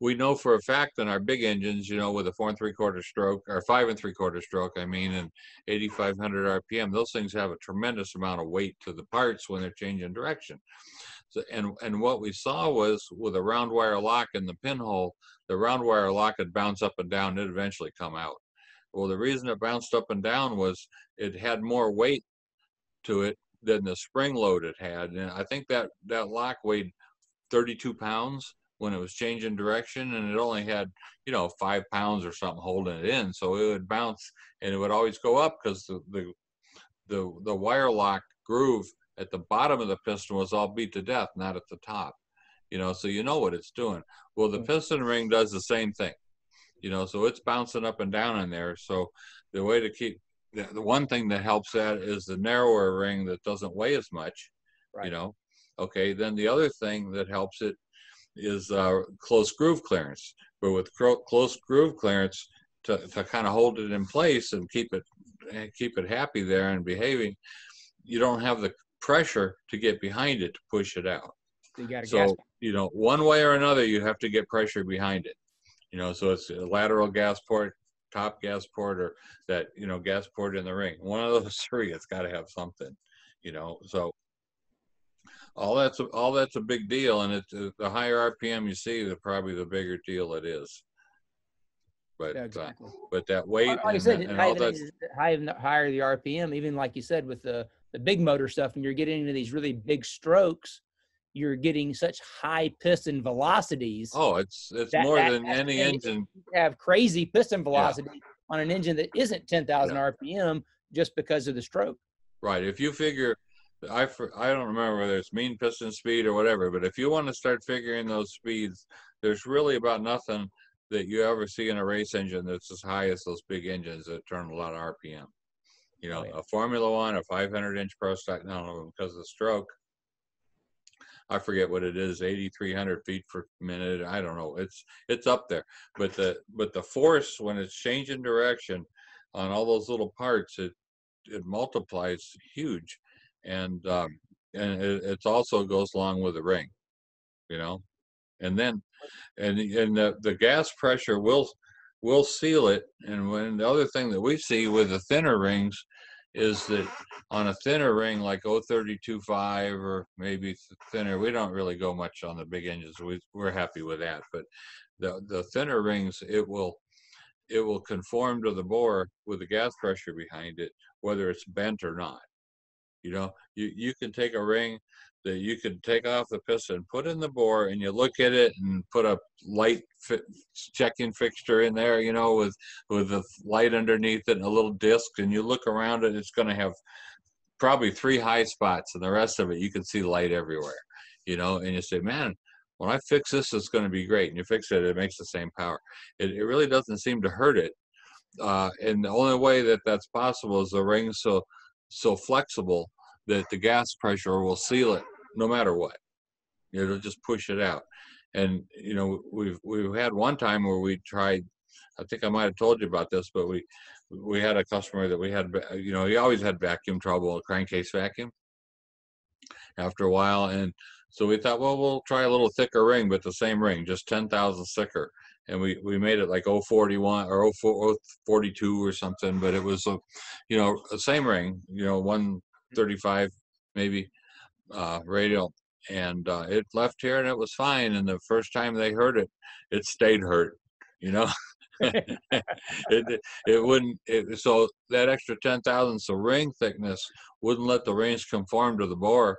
we know for a fact in our big engines, you know, with a four and three quarter stroke or five and three quarter stroke, I mean, and 8,500 RPM, those things have a tremendous amount of weight to the parts when they're changing direction. So, and, and what we saw was with a round wire lock in the pinhole, the round wire lock would bounce up and down, it eventually come out. Well, the reason it bounced up and down was it had more weight to it than the spring load it had. And I think that, that lock weighed 32 pounds when it was changing direction and it only had you know five pounds or something holding it in so it would bounce and it would always go up because the, the the the wire lock groove at the bottom of the piston was all beat to death not at the top you know, so you know what it's doing. Well, the Mm. piston ring does the same thing, you know, so it's bouncing up and down in there. So the way to keep the, the one thing that helps that is the narrower ring that doesn't weigh as much, you know. Okay, then the other thing that helps it is uh, close groove clearance. But with cro- close groove clearance, to, to kind of hold it in place and keep it and keep it happy there and behaving, you don't have the pressure to get behind it to push it out. So you got a gas. So you know, one way or another, you have to get pressure behind it. You know, so it's a lateral gas port, top gas port, or that you know gas port in the ring. One of those three, it's got to have something. You know, so all that's a, all that's a big deal, and it's uh, the higher RPM you see, the probably the bigger deal it is. But Yeah, uh, exactly. but that weight Like I and, said, and all that high, higher the RPM, even like you said with the the big motor stuff, and you're getting into these really big strokes, you're getting such high piston velocities. Oh, it's it's That- more that- than that- any engine. You have crazy piston velocity on an engine that isn't 10,000 RPM just because of the stroke. Right. If you figure, I for- I don't remember whether it's mean piston speed or whatever, but if you want to start figuring those speeds, there's really about nothing that you ever see in a race engine that's as high as those big engines that turn a lot of RPM. You know, Oh, yeah. a Formula One, a 500 inch pro stock, no, because of the stroke. I forget what it is, 8,300 feet per minute. I don't know. It's it's up there, but the but the force when it's changing direction on all those little parts, it it multiplies huge, and um, and it it's also goes along with the ring, you know, and then and and the the gas pressure will will seal it. And when the other thing that we see with the thinner rings is that on a thinner ring like 032.5 or maybe thinner, we don't really go much on the big engines. We we're happy with that, but the the thinner rings it will it will conform to the bore with the gas pressure behind it, whether it's bent or not. You know, you you can take a ring that you can take off the piston, put in the bore, and you look at it and put a light fi- checking fixture in there, you know, with with a light underneath it and a little disc, and you look around it, it's going to have probably three high spots, and the rest of it you can see light everywhere, you know, and you say, man. When I fix this, it's going to be great. And you fix it, it makes the same power. It, it really doesn't seem to hurt it. Uh, and the only way that that's possible is the ring's so so flexible that the gas pressure will seal it no matter what. It'll just push it out. And you know, we've we've had one time where we tried. I think I might have told you about this, but we we had a customer that we had. You know, he always had vacuum trouble, crankcase vacuum. After a while, and so we thought, well, we'll try a little thicker ring, but the same ring, just ten thousand thicker. And we we made it like 041 or 04, 042 or something, but it was a, you know, the same ring, you know, 135 maybe uh, radial, and uh, it left here and it was fine. And the first time they heard it, it stayed hurt, you know. it it wouldn't. It, so that extra ten thousandths of ring thickness wouldn't let the rings conform to the bore,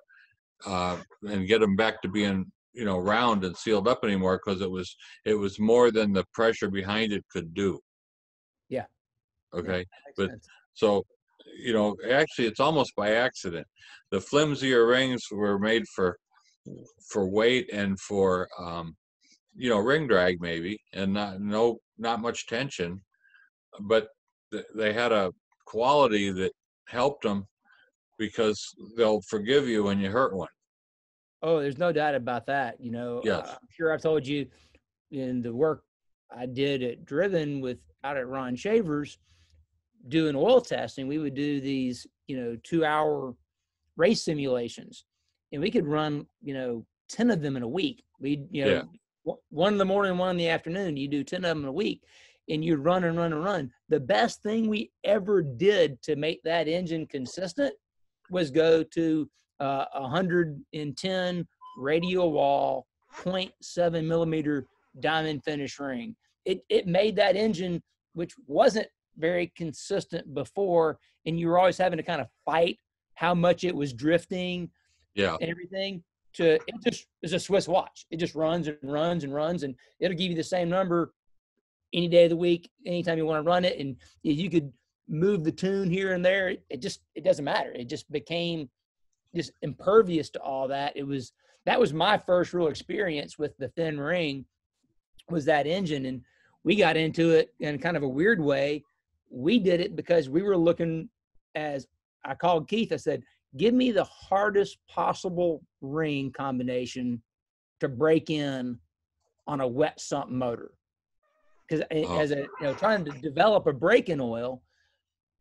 uh, and get them back to being you know round and sealed up anymore because it was it was more than the pressure behind it could do. Yeah. Okay. Makes But- sense. So, you know, actually, it's almost by accident. The flimsier rings were made for for weight and for um, you know ring drag maybe, and not no not much tension, but th- they had a quality that helped them because they'll forgive you when you hurt one. Oh, there's no doubt about that. You know, Yes. uh, I'm sure I've told you in the work I did at Driven with out at Ron Shavers doing oil testing, we would do these, you know, two hour race simulations and we could run, you know, 10 of them in a week. We, you know, Yeah. one- one in the morning, one in the afternoon, you do 10 of them in a week and you'd run and run and run. The best thing we ever did to make that engine consistent was go to uh, 110 radial wall 0.7 millimeter diamond finish ring. It, it made that engine, which wasn't very consistent before, and you were always having to kind of fight how much it was drifting Yeah. and everything. To it just is a Swiss watch. It just runs and runs and runs, and it'll give you the same number any day of the week, anytime you want to run it, and you could move the tune here and there. It just it doesn't matter. It just became just impervious to all that. It was that was my first real experience with the thin ring was that engine and we got into it in kind of a weird way we did it because we were looking as i called keith i said give me the hardest possible ring combination to break in on a wet sump motor because oh. as a you know trying to develop a break-in oil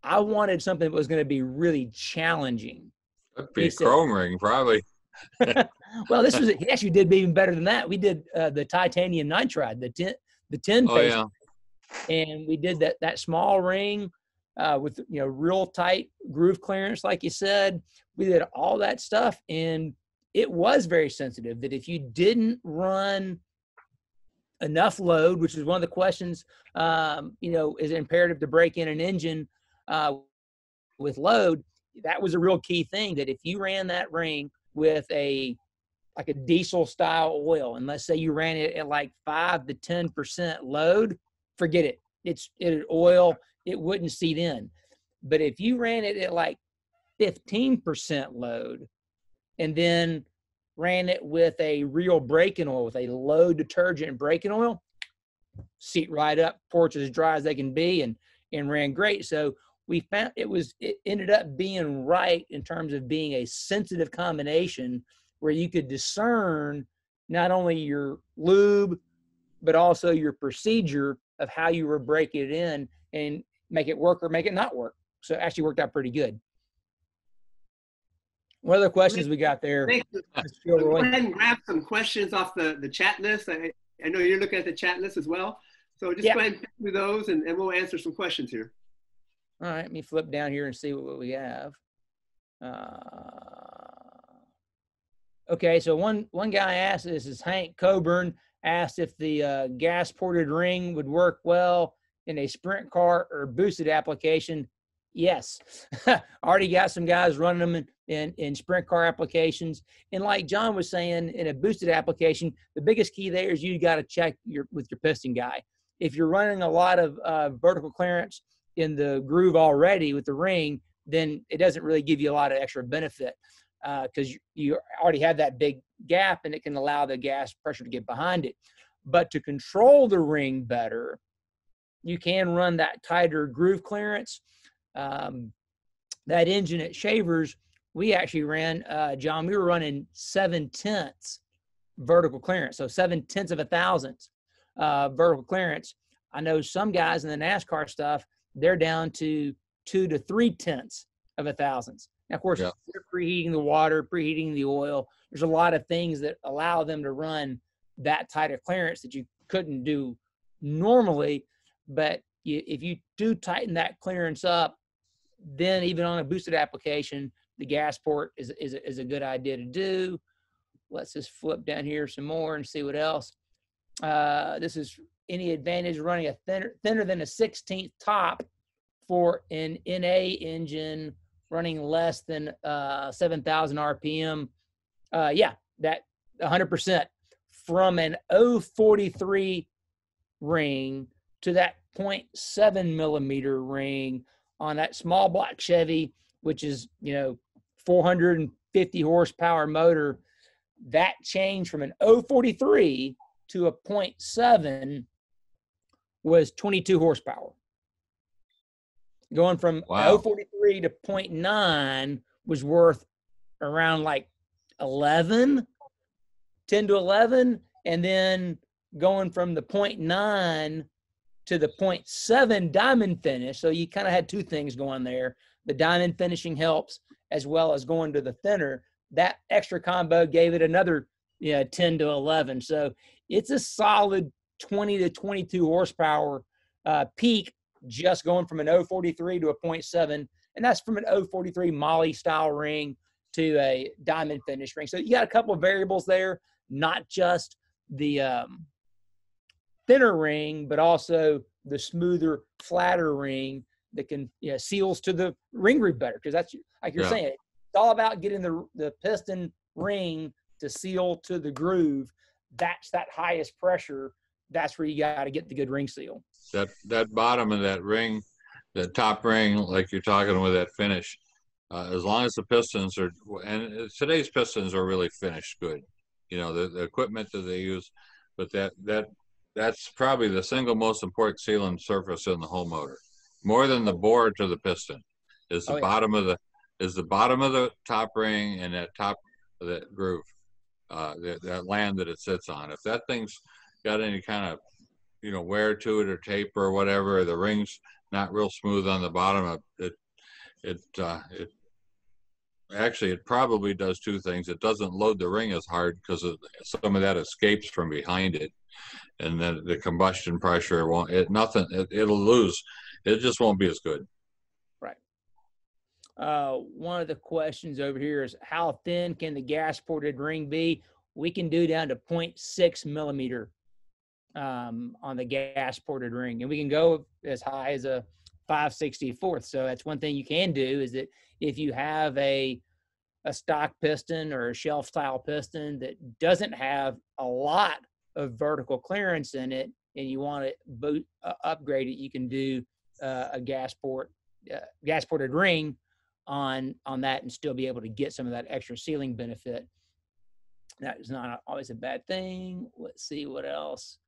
i wanted something that was going to be really challenging That'd be chrome ring probably well, this was he actually did even better than that. We did uh, the titanium nitride, the tin, the tin oh, yeah. And we did that that small ring uh, with you know real tight groove clearance, like you said. We did all that stuff, and it was very sensitive. That if you didn't run enough load, which is one of the questions, um, you know, is it imperative to break in an engine uh, with load? That was a real key thing. That if you ran that ring with a like a diesel style oil and let's say you ran it at like 5 to 10% load forget it. It's it oil it wouldn't seat in. But if you ran it at like 15% load and then ran it with a real break-in oil with a low detergent break-in oil seat right up porch as dry as they can be and and ran great. So we found it was it ended up being right in terms of being a sensitive combination where you could discern not only your lube but also your procedure of how you were breaking it in and make it work or make it not work. So it actually worked out pretty good. What other questions we got there go ahead and grab some questions off the, the chat list. I, I know you're looking at the chat list as well. So just yeah. go ahead and through those and, and we'll answer some questions here. All right, let me flip down here and see what, what we have. Uh, okay, so one one guy asked, this is Hank Coburn, asked if the uh, gas ported ring would work well in a sprint car or boosted application. Yes, already got some guys running them in, in, in sprint car applications. And like John was saying, in a boosted application, the biggest key there is you got to check your with your piston guy. If you're running a lot of uh, vertical clearance, in the groove already with the ring, then it doesn't really give you a lot of extra benefit because uh, you, you already have that big gap and it can allow the gas pressure to get behind it. But to control the ring better, you can run that tighter groove clearance. Um, that engine at Shavers, we actually ran, uh, John, we were running seven tenths vertical clearance. So seven tenths of a thousandth uh, vertical clearance. I know some guys in the NASCAR stuff, they're down to two to three tenths of a thousandth. Now, of course, yeah. they're preheating the water, preheating the oil. There's a lot of things that allow them to run that tight of clearance that you couldn't do normally. But you, if you do tighten that clearance up, then even on a boosted application, the gas port is, is, is a good idea to do. Let's just flip down here some more and see what else. Uh, this is any advantage running a thinner, thinner than a 16th top for an NA engine running less than uh, 7,000 RPM. Uh, yeah, that 100% from an 043 ring to that 0.7 millimeter ring on that small block Chevy, which is, you know, 450 horsepower motor. That change from an 043 to a 0.7 was 22 horsepower. Going from wow. 043 to 0.9 was worth around like 11, 10 to 11. And then going from the 0.9 to the 0.7 diamond finish. So you kind of had two things going there. The diamond finishing helps as well as going to the thinner. That extra combo gave it another yeah, 10 to 11. So it's a solid 20 to 22 horsepower uh, peak just going from an 043 to a 0.7 and that's from an 043 moly style ring to a diamond finish ring so you got a couple of variables there not just the um, thinner ring but also the smoother flatter ring that can you know, seals to the ring groove better because that's like you're yeah. saying it's all about getting the the piston ring to seal to the groove that's that highest pressure that's where you got to get the good ring seal. That that bottom of that ring, the top ring, like you're talking with that finish, uh, as long as the pistons are, and today's pistons are really finished good. you know, the, the equipment that they use, but that that that's probably the single most important sealing surface in the whole motor, more than the bore to the piston, is the Oh, yeah. bottom of the is the bottom of the top ring and that top of that groove, uh, that, that land that it sits on. If that thing's got any kind of you know wear to it or tape or whatever, the ring's not real smooth on the bottom of it. It uh, it actually it probably does two things. It doesn't load the ring as hard because some of that escapes from behind it, and then the combustion pressure won't. It nothing. It, it'll lose. It just won't be as good. Right. Uh, one of the questions over here is how thin can the gas ported ring be? We can do down to 0.6 millimeter um, on the gas ported ring, and we can go as high as a 564th. So that's one thing you can do is that if you have a a stock piston or a shelf style piston that doesn't have a lot of vertical clearance in it, and you want to boot, uh, upgrade it, you can do uh, a gas port uh, gas ported ring on on that and still be able to get some of that extra sealing benefit. That is not always a bad thing. Let's see what else.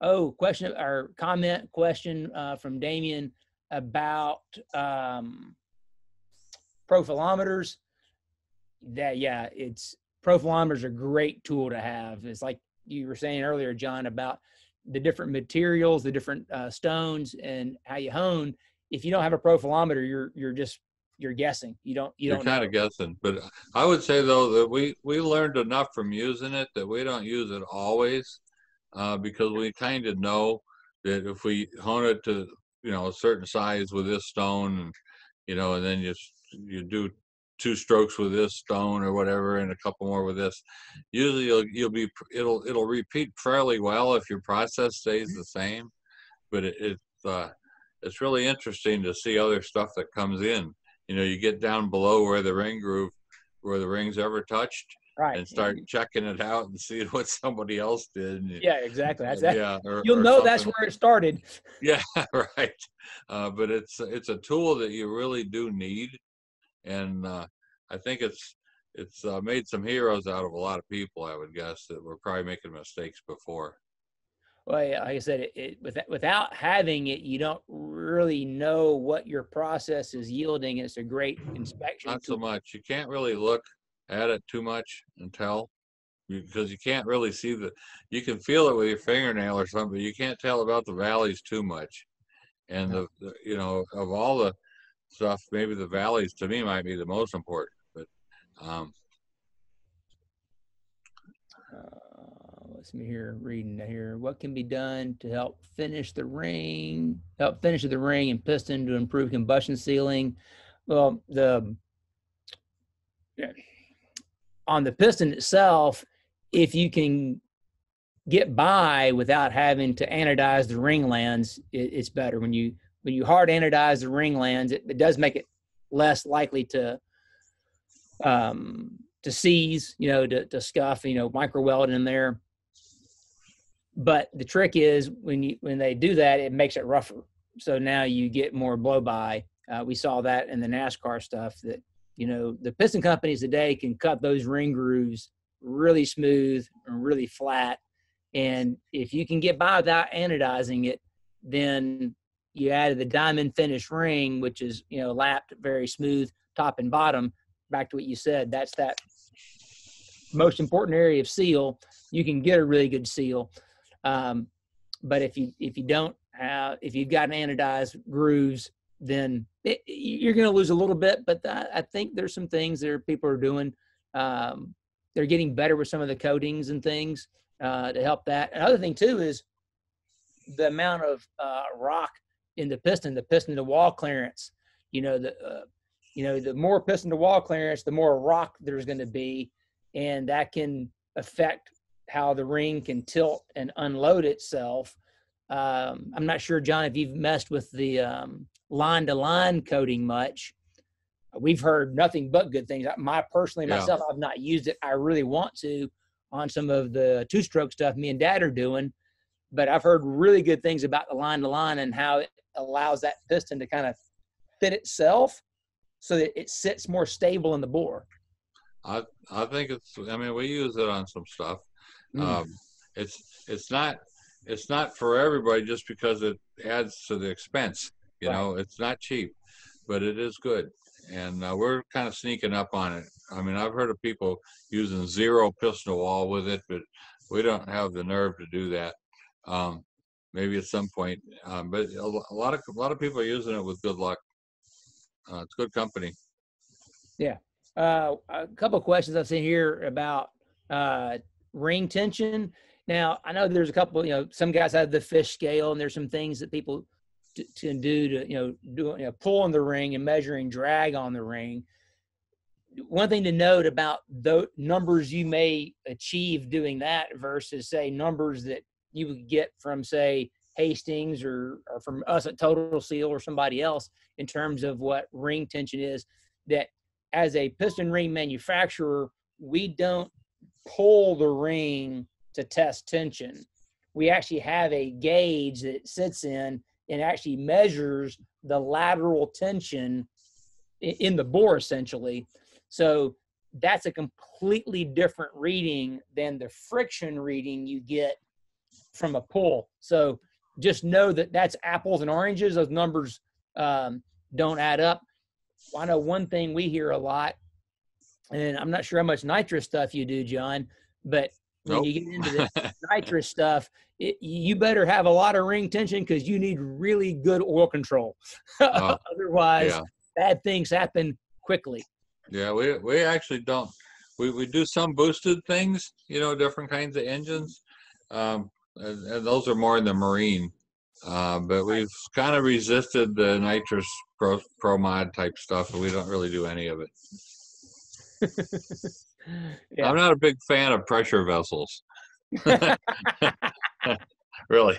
Oh, question or comment question uh, from Damien about um, profilometers. That yeah, it's profilometers are a great tool to have. It's like you were saying earlier, John, about the different materials, the different uh, stones, and how you hone. If you don't have a profilometer, you're you're just you're guessing. You don't you You're don't kind know. of guessing, but I would say though that we we learned enough from using it that we don't use it always, uh, because we kind of know that if we hone it to you know a certain size with this stone, and you know, and then you you do two strokes with this stone or whatever, and a couple more with this, usually you'll you'll be it'll it'll repeat fairly well if your process stays the same, but it, it's uh, it's really interesting to see other stuff that comes in. You know, you get down below where the ring groove, where the ring's ever touched, right and start checking it out and seeing what somebody else did. and- Yeah, exactly. That's that. Yeah, or- You'll or know that's where it started. Yeah, right. Uh, but it's it's a tool that you really do need, and uh, I think it's it's uh, made some heroes out of a lot of people. I would guess that were probably making mistakes before. Well, yeah, like I said, it, it, without, without having it, you don't really know what your process is yielding. It's a great inspection. Not so much. You can't really look at it too much until tell because you can't really see the. You can feel it with your fingernail or something, but you can't tell about the valleys too much. And the, the you know of all the stuff, maybe the valleys to me might be the most important. But um, Uh, let's me here reading here. What can be done to help finish the ring? Help finish the ring and piston to improve combustion sealing. Well, the yeah, on the piston itself, if you can get by without having to anodize the ring lands, it, it's better. When you when you hard anodize the ring lands, it, it does make it less likely to um, to seize, you know, to, to scuff, you know, micro weld in there. But the trick is when you when they do that, it makes it rougher. So now you get more blow by. Uh, we saw that in the NASCAR stuff that you know the piston companies today can cut those ring grooves really smooth and really flat. And if you can get by without anodizing it, then you added the diamond finish ring, which is you know lapped very smooth top and bottom. Back to what you said, that's that most important area of seal. You can get a really good seal, um, but if you if you don't have if you've got an anodized grooves, then it, you're going to lose a little bit. But I, I think there's some things that people are doing. Um, they're getting better with some of the coatings and things uh, to help that. Another thing too is the amount of uh, rock in the piston, the piston to wall clearance. You know the uh, you know the more piston to wall clearance, the more rock there's going to be, and that can affect how the ring can tilt and unload itself. Um, I'm not sure, John, if you've messed with the um, line to line coating much. We've heard nothing but good things. My personally, Yeah. myself, I've not used it. I really want to on some of the two stroke stuff me and dad are doing, but I've heard really good things about the line to line and how it allows that piston to kind of fit itself so that it sits more stable in the bore. I I think it's. I mean, we use it on some stuff. Mm. Um, it's it's not it's not for everybody just because it adds to the expense. You Right. know, it's not cheap, but it is good, and uh, we're kind of sneaking up on it. I mean, I've heard of people using zero piston wall with it, but we don't have the nerve to do that. Um, maybe at some point, um, but a, a lot of a lot of people are using it with good luck. Uh, it's good company. Yeah, uh, a couple of questions I've seen here about uh, ring tension. Now, I know there's a couple, you know, some guys have the fish scale, and there's some things that people t- can do to, you know, do you know, pulling the ring and measuring drag on the ring. One thing to note about the numbers you may achieve doing that versus, say, numbers that you would get from, say, Hastings or, or from us at Total Seal or somebody else in terms of what ring tension is, that as a piston ring manufacturer, we don't pull the ring to test tension. We actually have a gauge that sits in and actually measures the lateral tension in the bore essentially. So that's a completely different reading than the friction reading you get from a pull. So just know that that's apples and oranges. Those numbers um, don't add up. I know one thing we hear a lot, and I'm not sure how much nitrous stuff you do, John, but when you get into this nitrous stuff, it, you better have a lot of ring tension because you need really good oil control. Oh, Otherwise, yeah. bad things happen quickly. Yeah, we we actually don't. We we do some boosted things, you know, different kinds of engines, um, and, and those are more in the marine. Uh, but we've kind of resisted the nitrous pro, pro mod type stuff, and we don't really do any of it. Yeah. I'm not a big fan of pressure vessels. really.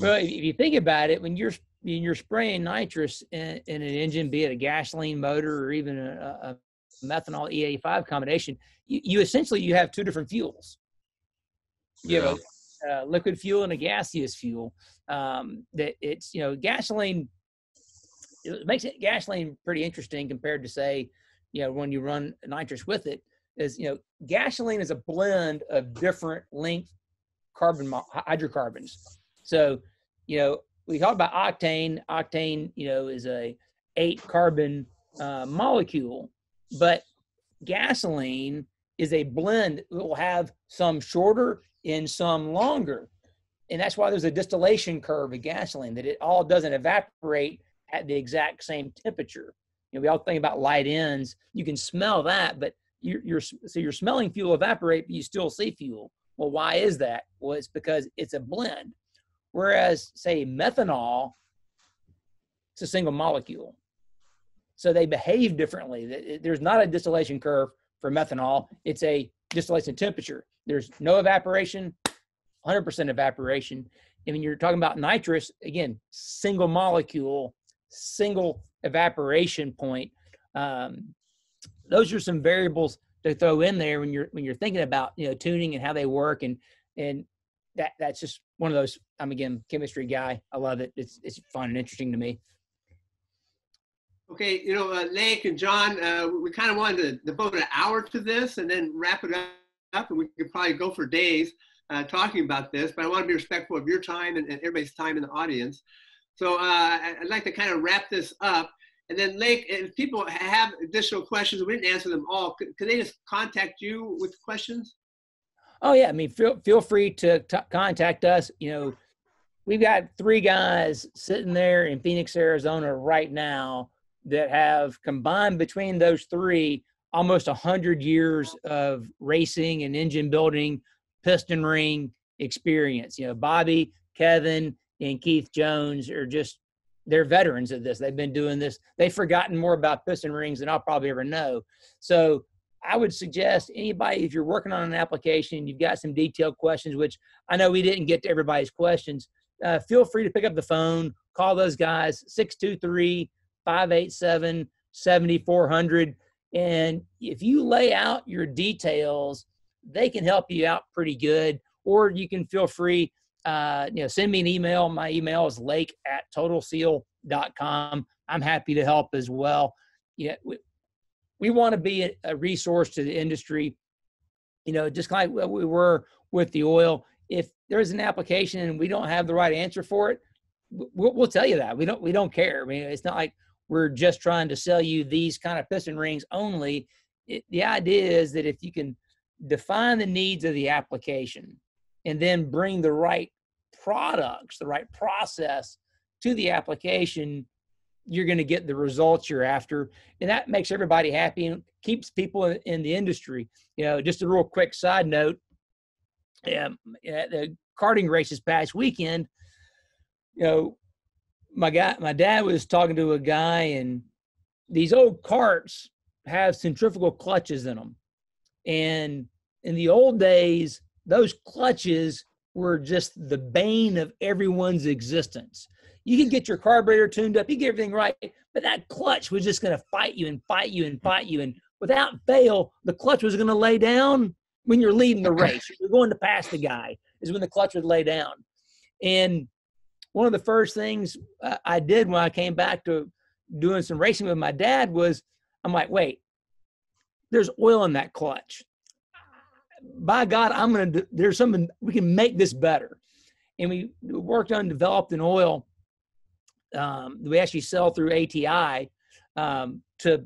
Well, if you think about it, when you're when you're spraying nitrous in, in an engine, be it a gasoline motor or even a, a methanol E85 combination, you, you essentially you have two different fuels. You Yeah. have a, uh liquid fuel and a gaseous fuel. Um, that it's you know gasoline. It makes it gasoline pretty interesting compared to say, you know, when you run nitrous with it. Is you know gasoline is a blend of different length carbon hydrocarbons. So, you know, we talk about octane. Octane, you know, is a eight carbon uh, molecule, but gasoline is a blend that will have some shorter and some longer. And that's why there's a distillation curve of gasoline that it all doesn't evaporate at the exact same temperature. Know, we all think about light ends. You can smell that, but you're, you're so you're smelling fuel evaporate, but you still see fuel. Well, why is that? Well, it's because it's a blend. Whereas, say, methanol, it's a single molecule. So they behave differently. There's not a distillation curve for methanol. It's a distillation temperature. There's no evaporation, 100% evaporation. And when you're talking about nitrous, again, single molecule, single evaporation point. Um, those are some variables to throw in there when you're when you're thinking about you know tuning and how they work and and that that's just one of those i'm again chemistry guy i love it it's it's fun and interesting to me Okay, you know, uh, Lake and John, uh, we kind of wanted to devote an hour to this and then wrap it up, and we could probably go for days uh, talking about this. But I want to be respectful of your time and, and everybody's time in the audience. So uh, I'd like to kind of wrap this up. And then, Lake, if people have additional questions, we didn't answer them all. Could, they just contact you with questions? oh yeah i mean feel feel free to t- contact us you know we've got three guys sitting there in phoenix arizona right now that have combined between those three almost 100 years of racing and engine building piston ring experience you know bobby kevin and keith jones are just they're veterans of this they've been doing this they've forgotten more about piston rings than i'll probably ever know so I would suggest anybody, if you're working on an application, you've got some detailed questions, which I know we didn't get to everybody's questions, uh, feel free to pick up the phone, call those guys, 623 587 7400. And if you lay out your details, they can help you out pretty good. Or you can feel free, uh, you know, send me an email. My email is lake at totalseal.com. I'm happy to help as well. Yeah, we, we want to be a, resource to the industry. You know, just like we were with the oil. If there's an application and we don't have the right answer for it, we'll, we'll tell you that. We don't we don't care. I mean, it's not like we're just trying to sell you these kind of piston rings only. It, the idea is that if you can define the needs of the application and then bring the right products, the right process to the application, you're going to get the results you're after. And that makes everybody happy and keeps people in the industry. You know, just a real quick side note um, at the karting races past weekend, you know, my guy, my dad was talking to a guy, and these old karts have centrifugal clutches in them. And in the old days, those clutches were just the bane of everyone's existence. You could get your carburetor tuned up, you get everything right, but that clutch was just going to fight you and fight you and fight you. And without fail, the clutch was going to lay down when you're leading the race. You're going to pass the guy, is when the clutch would lay down. And one of the first things uh, I did when I came back to doing some racing with my dad was I'm like, wait, there's oil in that clutch by God, I'm going to, there's something, we can make this better. And we worked on developed an oil um, we actually sell through ATI um, to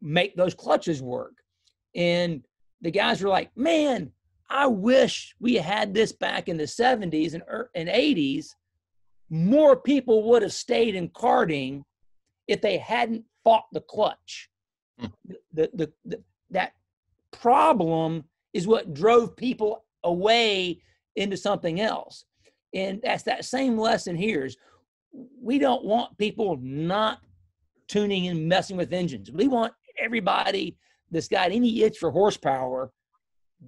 make those clutches work. And the guys were like, man, I wish we had this back in the 70s and, and 80s. More people would have stayed in karting if they hadn't fought the clutch. Hmm. The, the, the, that problem is what drove people away into something else. And that's that same lesson here is we don't want people not tuning and messing with engines. We want everybody that's got any itch for horsepower,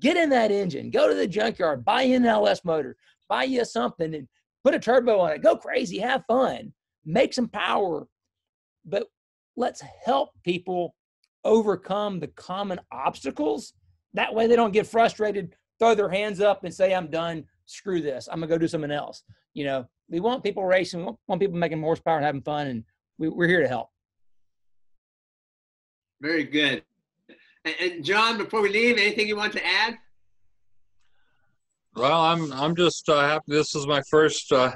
get in that engine, go to the junkyard, buy an LS motor, buy you something and put a turbo on it, go crazy, have fun, make some power. But let's help people overcome the common obstacles that way they don't get frustrated, throw their hands up and say, I'm done, screw this, I'm gonna go do something else. You know, we want people racing, we want people making horsepower and having fun, and we, are here to help. Very good. And, and John, before we leave, anything you want to add? Well, I'm I'm just uh, happy. This is my first. Uh,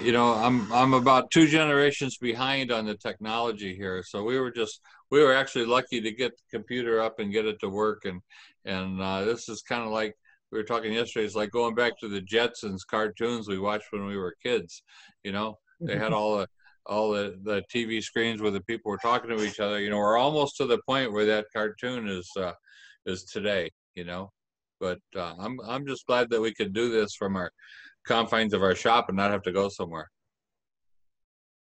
you know, I'm I'm about two generations behind on the technology here. So we were just we were actually lucky to get the computer up and get it to work and and uh, this is kind of like we were talking yesterday it's like going back to the jetsons cartoons we watched when we were kids you know? They had all the all the, the tv screens where the people were talking to each other you know we're almost to the point where that cartoon is uh, is today you know? But uh, i'm i'm just glad that we could do this from our confines of our shop and not have to go somewhere.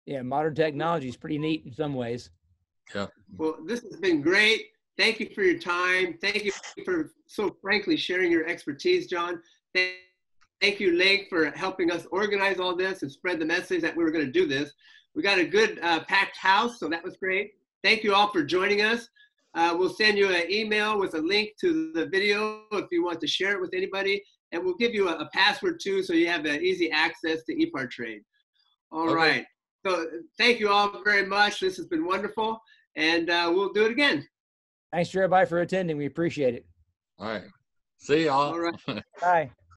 Yeah modern technology is pretty neat in some ways yeah. Well, this has been great. Thank you for your time. Thank you for so frankly sharing your expertise, John. Thank, thank you, Link, for helping us organize all this and spread the message that we were going to do this. We got a good uh, packed house, so that was great. Thank you all for joining us. Uh, we'll send you an email with a link to the video if you want to share it with anybody, and we'll give you a, a password too, so you have uh, easy access to ePartrade. All okay. right. So thank you all very much. This has been wonderful and uh, we'll do it again. Thanks to everybody for attending. We appreciate it. All right. See y'all. All right. Bye.